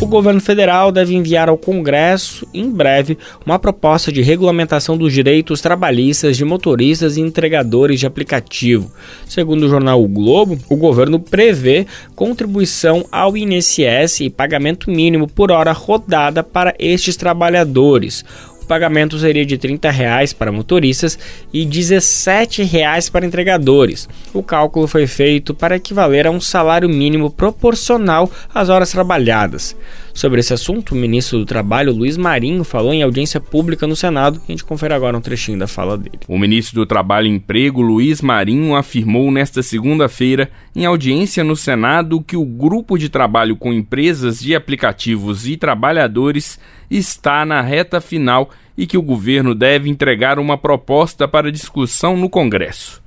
O governo federal deve enviar ao Congresso, em breve, uma proposta de regulamentação dos direitos trabalhistas de motoristas e entregadores de aplicativo. Segundo o jornal o Globo, o governo prevê contribuição ao INSS e pagamento mínimo por hora rodada para estes trabalhadores pagamento seria de 30 reais para motoristas e 17 reais para entregadores. O cálculo foi feito para equivaler a um salário mínimo proporcional às horas trabalhadas. Sobre esse assunto, o ministro do Trabalho, Luiz Marinho, falou em audiência pública no Senado. A gente confere agora um trechinho da fala dele. O ministro do Trabalho e Emprego, Luiz Marinho, afirmou nesta segunda-feira, em audiência no Senado, que o grupo de trabalho com empresas de aplicativos e trabalhadores está na reta final e que o governo deve entregar uma proposta para discussão no Congresso.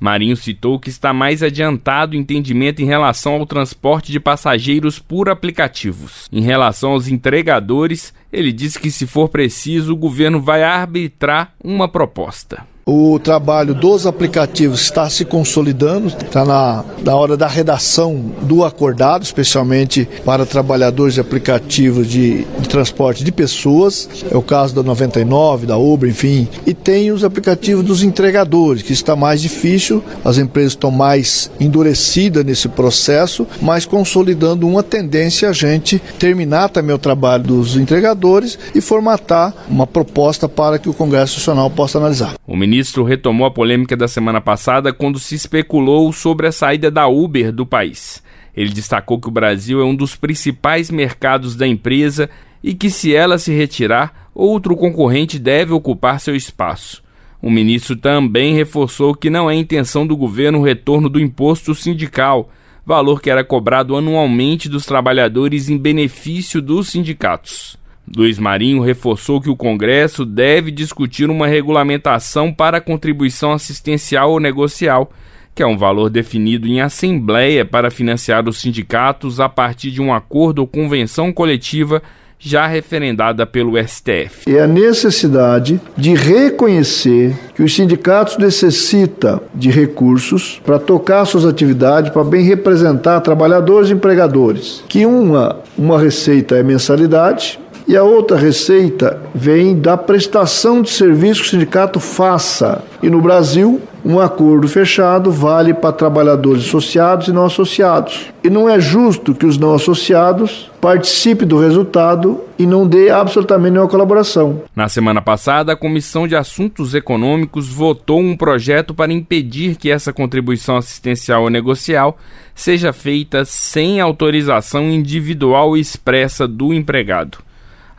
Marinho citou que está mais adiantado o entendimento em relação ao transporte de passageiros por aplicativos. Em relação aos entregadores, ele disse que, se for preciso, o governo vai arbitrar uma proposta. O trabalho dos aplicativos está se consolidando, está na, na hora da redação do acordado, especialmente para trabalhadores de aplicativos de, de transporte de pessoas, é o caso da 99, da Uber, enfim. E tem os aplicativos dos entregadores, que está mais difícil, as empresas estão mais endurecidas nesse processo, mas consolidando uma tendência a gente terminar também o trabalho dos entregadores e formatar uma proposta para que o Congresso Nacional possa analisar. O ministro retomou a polêmica da semana passada quando se especulou sobre a saída da Uber do país. Ele destacou que o Brasil é um dos principais mercados da empresa e que, se ela se retirar, outro concorrente deve ocupar seu espaço. O ministro também reforçou que não é intenção do governo o retorno do imposto sindical, valor que era cobrado anualmente dos trabalhadores em benefício dos sindicatos. Luiz Marinho reforçou que o Congresso deve discutir uma regulamentação para a contribuição assistencial ou negocial, que é um valor definido em assembleia para financiar os sindicatos a partir de um acordo ou convenção coletiva já referendada pelo STF. É a necessidade de reconhecer que os sindicatos necessitam de recursos para tocar suas atividades, para bem representar trabalhadores e empregadores. Que uma, uma receita é mensalidade, e a outra receita vem da prestação de serviço que o sindicato faça. E no Brasil, um acordo fechado vale para trabalhadores associados e não associados. E não é justo que os não associados participe do resultado e não dê absolutamente nenhuma colaboração. Na semana passada, a Comissão de Assuntos Econômicos votou um projeto para impedir que essa contribuição assistencial ou negocial seja feita sem autorização individual expressa do empregado.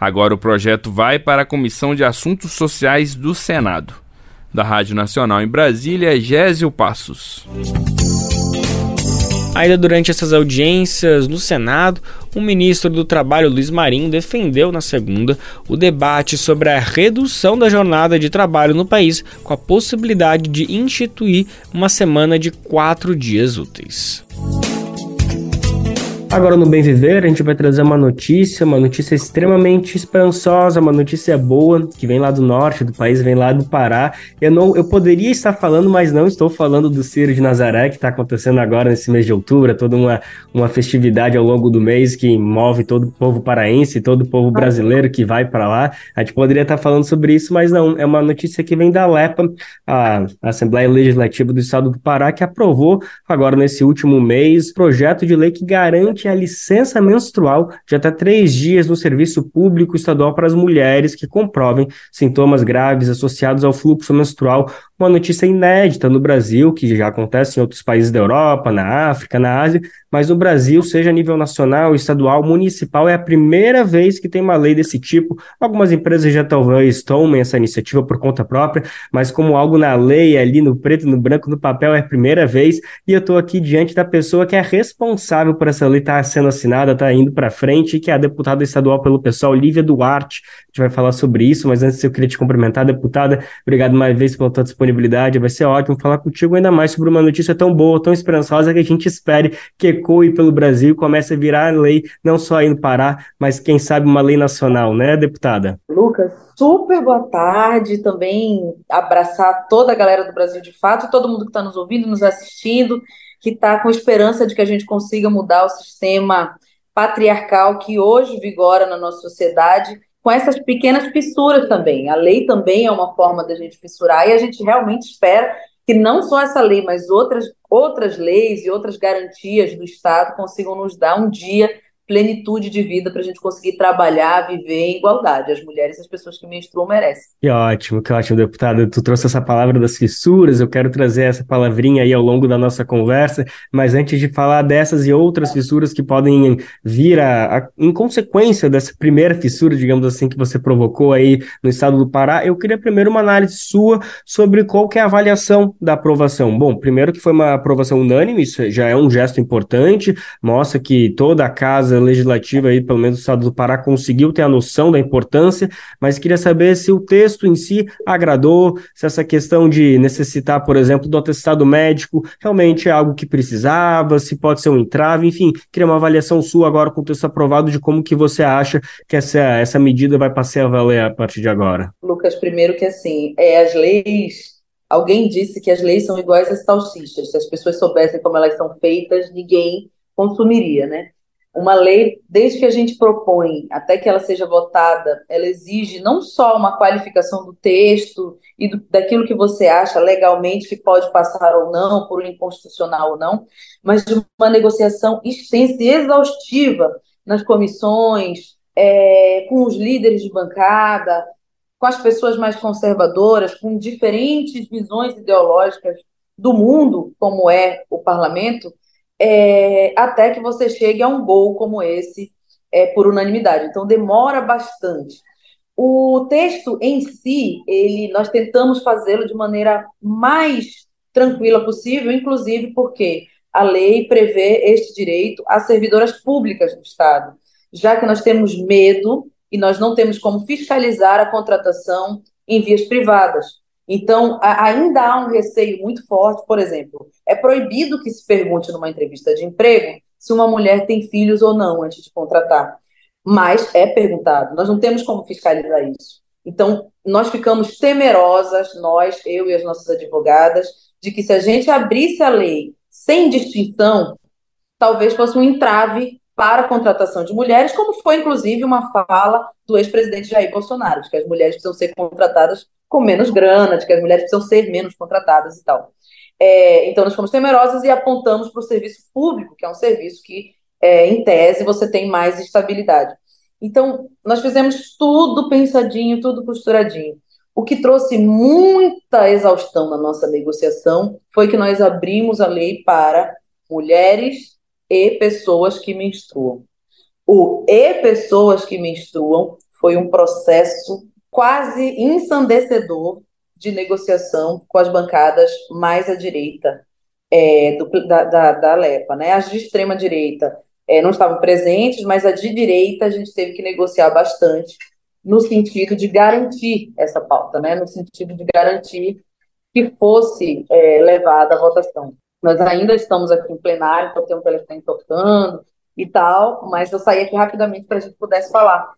Agora o projeto vai para a Comissão de Assuntos Sociais do Senado. Da Rádio Nacional em Brasília, Gésio Passos. Ainda durante essas audiências no Senado, o ministro do Trabalho Luiz Marinho defendeu na segunda o debate sobre a redução da jornada de trabalho no país, com a possibilidade de instituir uma semana de quatro dias úteis. Agora no Bem Viver, a gente vai trazer uma notícia, uma notícia extremamente esperançosa, uma notícia boa, que vem lá do norte do país, vem lá do Pará. Eu não, eu poderia estar falando, mas não estou falando do Ciro de Nazaré, que está acontecendo agora nesse mês de outubro, toda uma, uma festividade ao longo do mês que move todo o povo paraense, todo o povo brasileiro que vai para lá. A gente poderia estar falando sobre isso, mas não, é uma notícia que vem da LEPA, a Assembleia Legislativa do Estado do Pará, que aprovou agora nesse último mês projeto de lei que garante a licença menstrual de até três dias no serviço público estadual para as mulheres que comprovem sintomas graves associados ao fluxo menstrual uma notícia inédita no Brasil, que já acontece em outros países da Europa, na África, na Ásia, mas no Brasil, seja a nível nacional, estadual, municipal, é a primeira vez que tem uma lei desse tipo. Algumas empresas já talvez tomem essa iniciativa por conta própria, mas como algo na lei, ali no preto, no branco, no papel, é a primeira vez, e eu estou aqui diante da pessoa que é responsável por essa lei estar tá sendo assinada, estar tá indo para frente, que é a deputada estadual pelo pessoal, Lívia Duarte. Gente vai falar sobre isso, mas antes eu queria te cumprimentar, deputada. Obrigado mais uma vez pela tua disponibilidade disponibilidade. Vai ser ótimo falar contigo ainda mais sobre uma notícia tão boa, tão esperançosa que a gente espere que ecoe pelo Brasil e comece a virar lei, não só aí no Pará, mas quem sabe uma lei nacional, né, deputada? Lucas, super boa tarde. Também abraçar toda a galera do Brasil de fato, todo mundo que está nos ouvindo, nos assistindo, que está com esperança de que a gente consiga mudar o sistema patriarcal que hoje vigora na nossa sociedade com essas pequenas fissuras também. A lei também é uma forma da gente fissurar e a gente realmente espera que não só essa lei, mas outras, outras leis e outras garantias do Estado consigam nos dar um dia plenitude de vida para a gente conseguir trabalhar, viver em igualdade. As mulheres e as pessoas que menstruam merecem. Que ótimo, que ótimo, deputada. Tu trouxe essa palavra das fissuras, eu quero trazer essa palavrinha aí ao longo da nossa conversa, mas antes de falar dessas e outras fissuras que podem vir a, a, em consequência dessa primeira fissura, digamos assim, que você provocou aí no estado do Pará, eu queria primeiro uma análise sua sobre qual que é a avaliação da aprovação. Bom, primeiro que foi uma aprovação unânime, isso já é um gesto importante, mostra que toda a casa Legislativa, aí, pelo menos o Estado do Pará, conseguiu ter a noção da importância, mas queria saber se o texto em si agradou, se essa questão de necessitar, por exemplo, do atestado médico realmente é algo que precisava, se pode ser um entrave, enfim, queria uma avaliação sua agora com o texto aprovado de como que você acha que essa, essa medida vai passar a valer a partir de agora. Lucas, primeiro que assim, é, as leis Alguém disse que as leis são iguais às salsichas. Se as pessoas soubessem como elas são feitas, ninguém consumiria, né? Uma lei, desde que a gente propõe até que ela seja votada, ela exige não só uma qualificação do texto e do, daquilo que você acha legalmente que pode passar ou não, por inconstitucional ou não, mas de uma negociação extensa e exaustiva nas comissões, é, com os líderes de bancada, com as pessoas mais conservadoras, com diferentes visões ideológicas do mundo, como é o parlamento, é, até que você chegue a um gol como esse é, por unanimidade. Então demora bastante. O texto em si, ele, nós tentamos fazê-lo de maneira mais tranquila possível, inclusive porque a lei prevê este direito às servidoras públicas do Estado, já que nós temos medo e nós não temos como fiscalizar a contratação em vias privadas. Então, ainda há um receio muito forte, por exemplo, é proibido que se pergunte numa entrevista de emprego se uma mulher tem filhos ou não antes de contratar. Mas é perguntado, nós não temos como fiscalizar isso. Então, nós ficamos temerosas, nós, eu e as nossas advogadas, de que se a gente abrisse a lei sem distinção, talvez fosse um entrave para a contratação de mulheres, como foi inclusive uma fala do ex-presidente Jair Bolsonaro, de que as mulheres precisam ser contratadas com menos grana, de que as mulheres precisam ser menos contratadas e tal. É, então, nós fomos temerosas e apontamos para o serviço público, que é um serviço que é, em tese, você tem mais estabilidade. Então, nós fizemos tudo pensadinho, tudo costuradinho. O que trouxe muita exaustão na nossa negociação foi que nós abrimos a lei para mulheres e pessoas que menstruam. O e pessoas que menstruam foi um processo quase ensandecedor de negociação com as bancadas mais à direita é, do, da, da, da Lepa. Né? As de extrema direita é, não estavam presentes, mas a de direita a gente teve que negociar bastante no sentido de garantir essa pauta, né? no sentido de garantir que fosse é, levada à votação. Nós ainda estamos aqui em plenário, então tem um telefone tocando e tal, mas eu saí aqui rapidamente para a gente pudesse falar.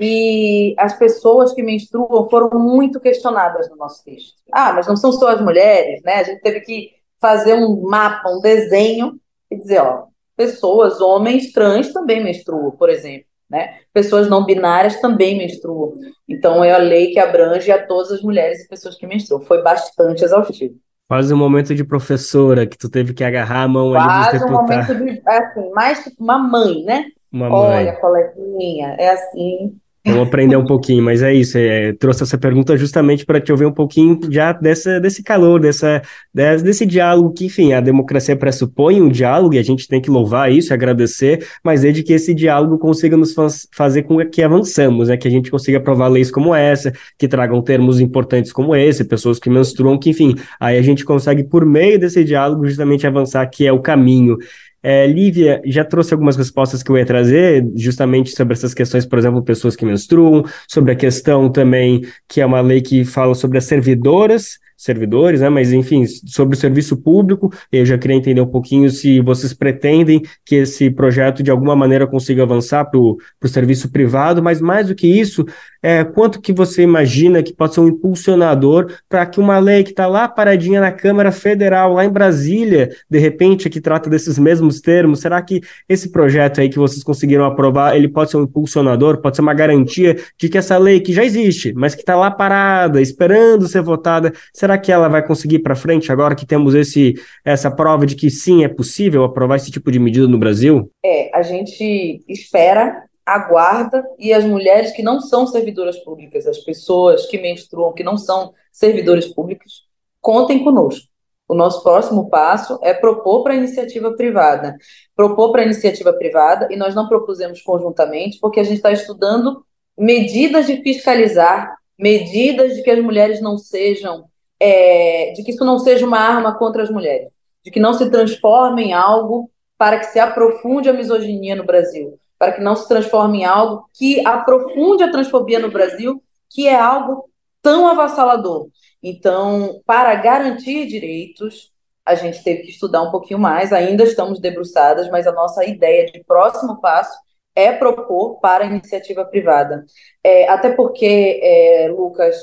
E as pessoas que menstruam foram muito questionadas no nosso texto. Ah, mas não são só as mulheres, né? A gente teve que fazer um mapa, um desenho e dizer, ó, pessoas, homens trans também menstruam, por exemplo. Né? Pessoas não binárias também menstruam. Então, é a lei que abrange a todas as mulheres e pessoas que menstruam. Foi bastante exaustivo. Quase um momento de professora, que tu teve que agarrar a mão Quase ali. Quase um momento de, assim, mais tipo uma mãe, né? Uma mãe. Olha, coleguinha, é assim, Vamos aprender um pouquinho, mas é isso. É, trouxe essa pergunta justamente para te ouvir um pouquinho já dessa, desse calor, dessa, desse diálogo que, enfim, a democracia pressupõe um diálogo e a gente tem que louvar isso, agradecer, mas desde que esse diálogo consiga nos faz, fazer com que avançamos, né? Que a gente consiga aprovar leis como essa, que tragam termos importantes como esse, pessoas que menstruam, que, enfim, aí a gente consegue, por meio desse diálogo, justamente avançar, que é o caminho. É, Lívia já trouxe algumas respostas que eu ia trazer, justamente sobre essas questões, por exemplo, pessoas que menstruam, sobre a questão também que é uma lei que fala sobre as servidoras, servidores, né? Mas enfim, sobre o serviço público, eu já queria entender um pouquinho se vocês pretendem que esse projeto de alguma maneira consiga avançar para o serviço privado, mas mais do que isso, é, quanto que você imagina que pode ser um impulsionador para que uma lei que está lá paradinha na Câmara Federal, lá em Brasília, de repente, que trata desses mesmos termos, será que esse projeto aí que vocês conseguiram aprovar, ele pode ser um impulsionador, pode ser uma garantia de que essa lei que já existe, mas que está lá parada, esperando ser votada, será que ela vai conseguir para frente agora que temos esse, essa prova de que sim, é possível aprovar esse tipo de medida no Brasil? É, a gente espera aguarda e as mulheres que não são servidoras públicas, as pessoas que menstruam, que não são servidores públicos, contem conosco. O nosso próximo passo é propor para a iniciativa privada. Propor para a iniciativa privada, e nós não propusemos conjuntamente, porque a gente está estudando medidas de fiscalizar, medidas de que as mulheres não sejam, é, de que isso não seja uma arma contra as mulheres, de que não se transforme em algo para que se aprofunde a misoginia no Brasil, para que não se transforme em algo que aprofunde a transfobia no Brasil, que é algo tão avassalador. Então, para garantir direitos, a gente teve que estudar um pouquinho mais, ainda estamos debruçadas, mas a nossa ideia de próximo passo é propor para a iniciativa privada. É, até porque, é, Lucas,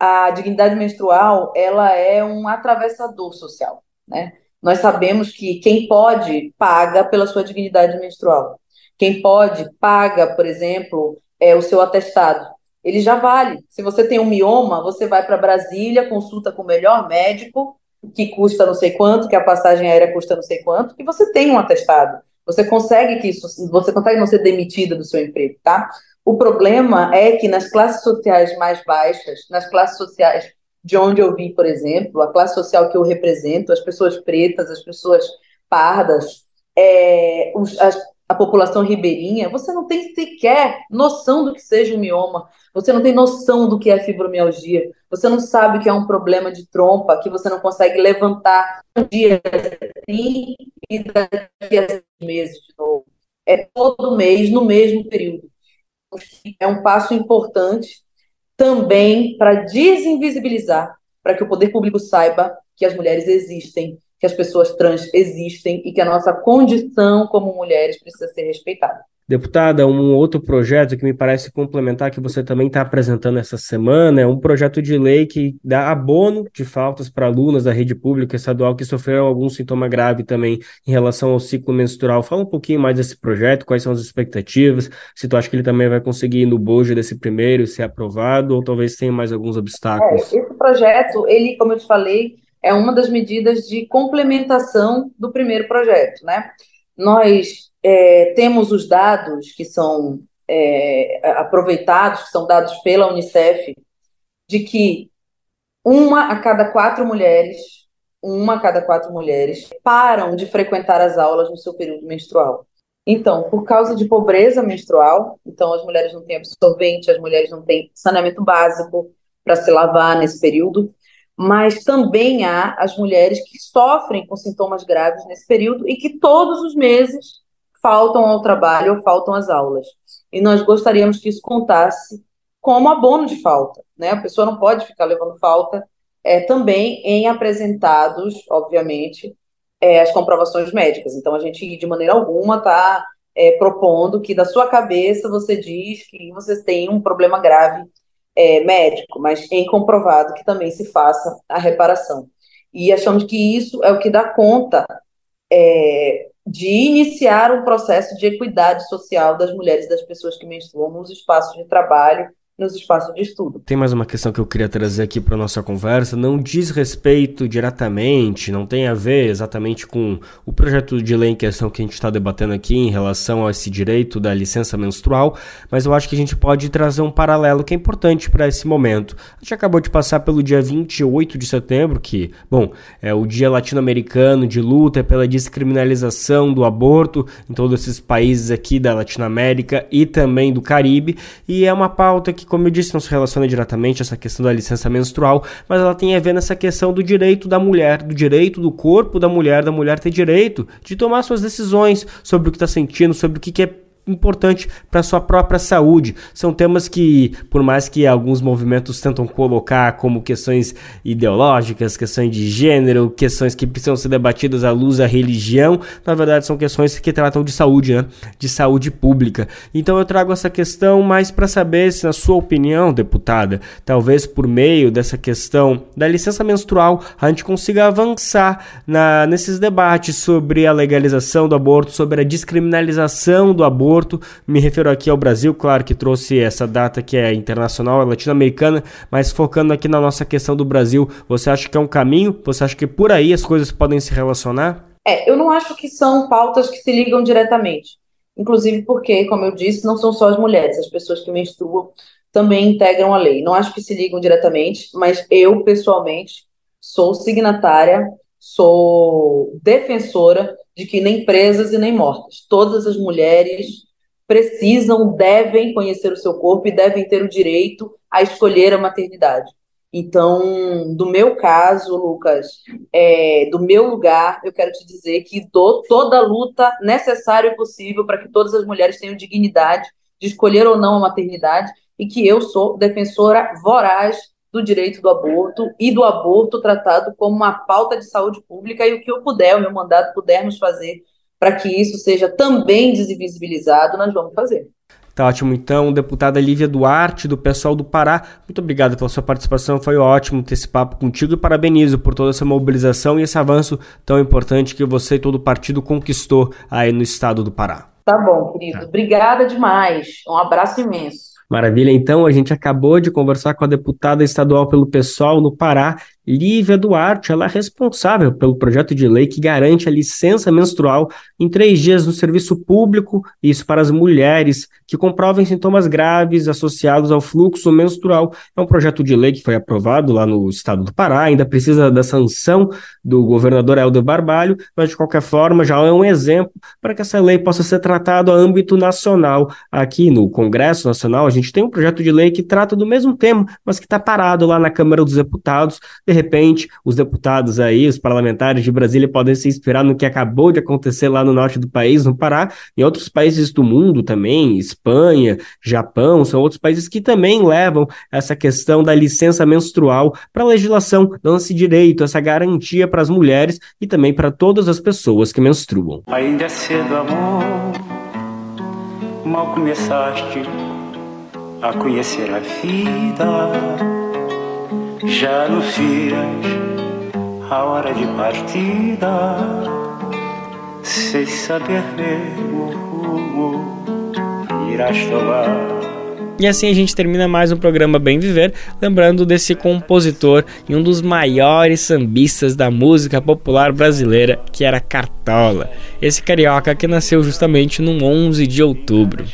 a dignidade menstrual ela é um atravessador social. Né? Nós sabemos que quem pode paga pela sua dignidade menstrual. Quem pode, paga, por exemplo, é, o seu atestado. Ele já vale. Se você tem um mioma, você vai para Brasília, consulta com o melhor médico, que custa não sei quanto, que a passagem aérea custa não sei quanto, e você tem um atestado. Você consegue que isso, você consegue não ser demitida do seu emprego, tá? O problema é que nas classes sociais mais baixas, nas classes sociais de onde eu vim, por exemplo, a classe social que eu represento, as pessoas pretas, as pessoas pardas, é, os, as, a população ribeirinha, você não tem sequer noção do que seja um mioma, você não tem noção do que é fibromialgia, você não sabe que é um problema de trompa, que você não consegue levantar um dia assim e daqui a seis meses de novo. É todo mês, no mesmo período. É um passo importante também para desinvisibilizar, para que o poder público saiba que as mulheres existem, que as pessoas trans existem e que a nossa condição como mulheres precisa ser respeitada. Deputada, um outro projeto que me parece complementar, que você também está apresentando essa semana, é um projeto de lei que dá abono de faltas para alunas da rede pública estadual que sofreram algum sintoma grave também em relação ao ciclo menstrual. Fala um pouquinho mais desse projeto, quais são as expectativas, se tu acha que ele também vai conseguir ir no bojo desse primeiro ser aprovado, ou talvez tenha mais alguns obstáculos. É, esse projeto, ele, como eu te falei, é uma das medidas de complementação do primeiro projeto, né? Nós é, temos os dados que são é, aproveitados, que são dados pela Unicef, de que uma a cada quatro mulheres, uma a cada quatro mulheres, param de frequentar as aulas no seu período menstrual. Então, por causa de pobreza menstrual, então as mulheres não têm absorvente, as mulheres não têm saneamento básico para se lavar nesse período, mas também há as mulheres que sofrem com sintomas graves nesse período e que todos os meses faltam ao trabalho ou faltam às aulas. E nós gostaríamos que isso contasse como abono de falta, né? A pessoa não pode ficar levando falta é, também em apresentados, obviamente, é, as comprovações médicas. Então, a gente, de maneira alguma, está é, propondo que da sua cabeça você diz que você tem um problema grave é, médico, mas em comprovado que também se faça a reparação. E achamos que isso é o que dá conta é, de iniciar um processo de equidade social das mulheres e das pessoas que menstruam nos espaços de trabalho nos espaços de estudo. Tem mais uma questão que eu queria trazer aqui para nossa conversa. Não diz respeito diretamente, não tem a ver exatamente com o projeto de lei em questão que a gente está debatendo aqui em relação a esse direito da licença menstrual, mas eu acho que a gente pode trazer um paralelo que é importante para esse momento. A gente acabou de passar pelo dia 28 de setembro, que, bom, é o dia latino-americano de luta pela descriminalização do aborto em todos esses países aqui da Latinoamérica e também do Caribe, e é uma pauta que como eu disse, não se relaciona diretamente a essa questão da licença menstrual, mas ela tem a ver nessa questão do direito da mulher, do direito do corpo da mulher, da mulher ter direito de tomar suas decisões sobre o que está sentindo, sobre o que, que é importante para sua própria saúde. São temas que, por mais que alguns movimentos tentam colocar como questões ideológicas, questões de gênero, questões que precisam ser debatidas à luz da religião, na verdade são questões que tratam de saúde, né? De saúde pública. Então eu trago essa questão mais para saber se, na sua opinião, deputada, talvez por meio dessa questão da licença menstrual, a gente consiga avançar na, nesses debates sobre a legalização do aborto, sobre a descriminalização do aborto Me refiro aqui ao Brasil, claro que trouxe essa data que é internacional, é latino-americana, mas focando aqui na nossa questão do Brasil, você acha que é um caminho? Você acha que por aí as coisas podem se relacionar? É, eu não acho que são pautas que se ligam diretamente. Inclusive porque, como eu disse, não são só as mulheres, as pessoas que menstruam também integram a lei. Não acho que se ligam diretamente, mas eu, pessoalmente, sou signatária, sou defensora de que nem presas e nem mortas. Todas as mulheres precisam, devem conhecer o seu corpo e devem ter o direito a escolher a maternidade. Então, do meu caso, Lucas, é, do meu lugar, eu quero te dizer que dou toda a luta necessária e possível para que todas as mulheres tenham dignidade de escolher ou não a maternidade e que eu sou defensora voraz do direito do aborto e do aborto tratado como uma pauta de saúde pública e o que eu puder, o meu mandato pudermos fazer para que isso seja também desvisibilizado, nós vamos fazer. Tá ótimo, então, deputada Lívia Duarte, do pessoal do Pará, muito obrigado pela sua participação, foi ótimo ter esse papo contigo e parabenizo por toda essa mobilização e esse avanço tão importante que você e todo o partido conquistou aí no estado do Pará. Tá bom, querido. Tá. Obrigada demais. Um abraço imenso. Maravilha, então a gente acabou de conversar com a deputada estadual pelo PSOL no Pará, Lívia Duarte, ela é responsável pelo projeto de lei que garante a licença menstrual em três dias no serviço público, isso para as mulheres que comprovem sintomas graves associados ao fluxo menstrual. É um projeto de lei que foi aprovado lá no estado do Pará, ainda precisa da sanção do governador Helder Barbalho, mas de qualquer forma já é um exemplo para que essa lei possa ser tratada a âmbito nacional. Aqui no Congresso Nacional, a gente tem um projeto de lei que trata do mesmo tema, mas que está parado lá na Câmara dos Deputados. De repente, os deputados aí, os parlamentares de Brasília podem se inspirar no que acabou de acontecer lá no norte do país, no Pará, em outros países do mundo também, Espanha, Japão, são outros países que também levam essa questão da licença menstrual para a legislação, dando esse direito, essa garantia para as mulheres e também para todas as pessoas que menstruam. Ainda é cedo, amor, mal começaste a conhecer a vida já anuncias a hora de partida, sem saber mesmo o rumo irás tomar. E assim a gente termina mais um programa Bem Viver, lembrando desse compositor e um dos maiores sambistas da música popular brasileira, que era Cartola. Esse carioca que nasceu justamente no 11 de outubro.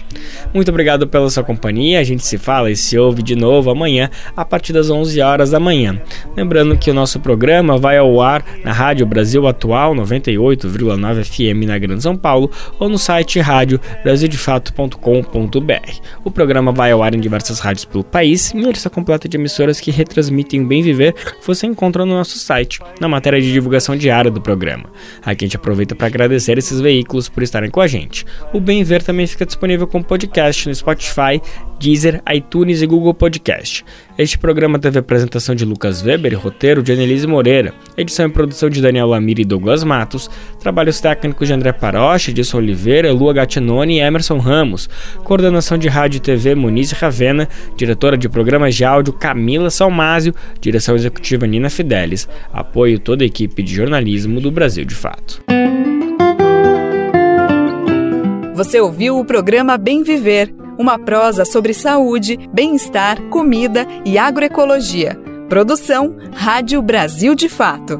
Muito obrigado pela sua companhia. A gente se fala e se ouve de novo amanhã a partir das 11 horas da manhã. Lembrando que o nosso programa vai ao ar na Rádio Brasil Atual 98,9 FM na Grande São Paulo ou no site rádio brasildefato.com.br. O programa vai ao ar em diversas rádios pelo país e uma lista completa de emissoras que retransmitem o Bem Viver você encontra no nosso site, na matéria de divulgação diária do programa. Aqui a gente aproveita para agradecer esses veículos por estarem com a gente. O Bem Viver também fica disponível como podcast no Spotify, Deezer, iTunes e Google Podcast. Este programa teve apresentação de Lucas Weber e roteiro de Annelise Moreira, edição e produção de Daniel Lamir e Douglas Matos, trabalhos técnicos de André Paroche, Edson Oliveira, Lua Gattinoni e Emerson Ramos, coordenação de rádio e TV Muniz Ravena, diretora de programas de áudio Camila Salmásio, direção executiva Nina Fidelis, apoio toda a equipe de jornalismo do Brasil de Fato. Você ouviu o programa Bem Viver uma prosa sobre saúde, bem-estar, comida e agroecologia. Produção Rádio Brasil de Fato.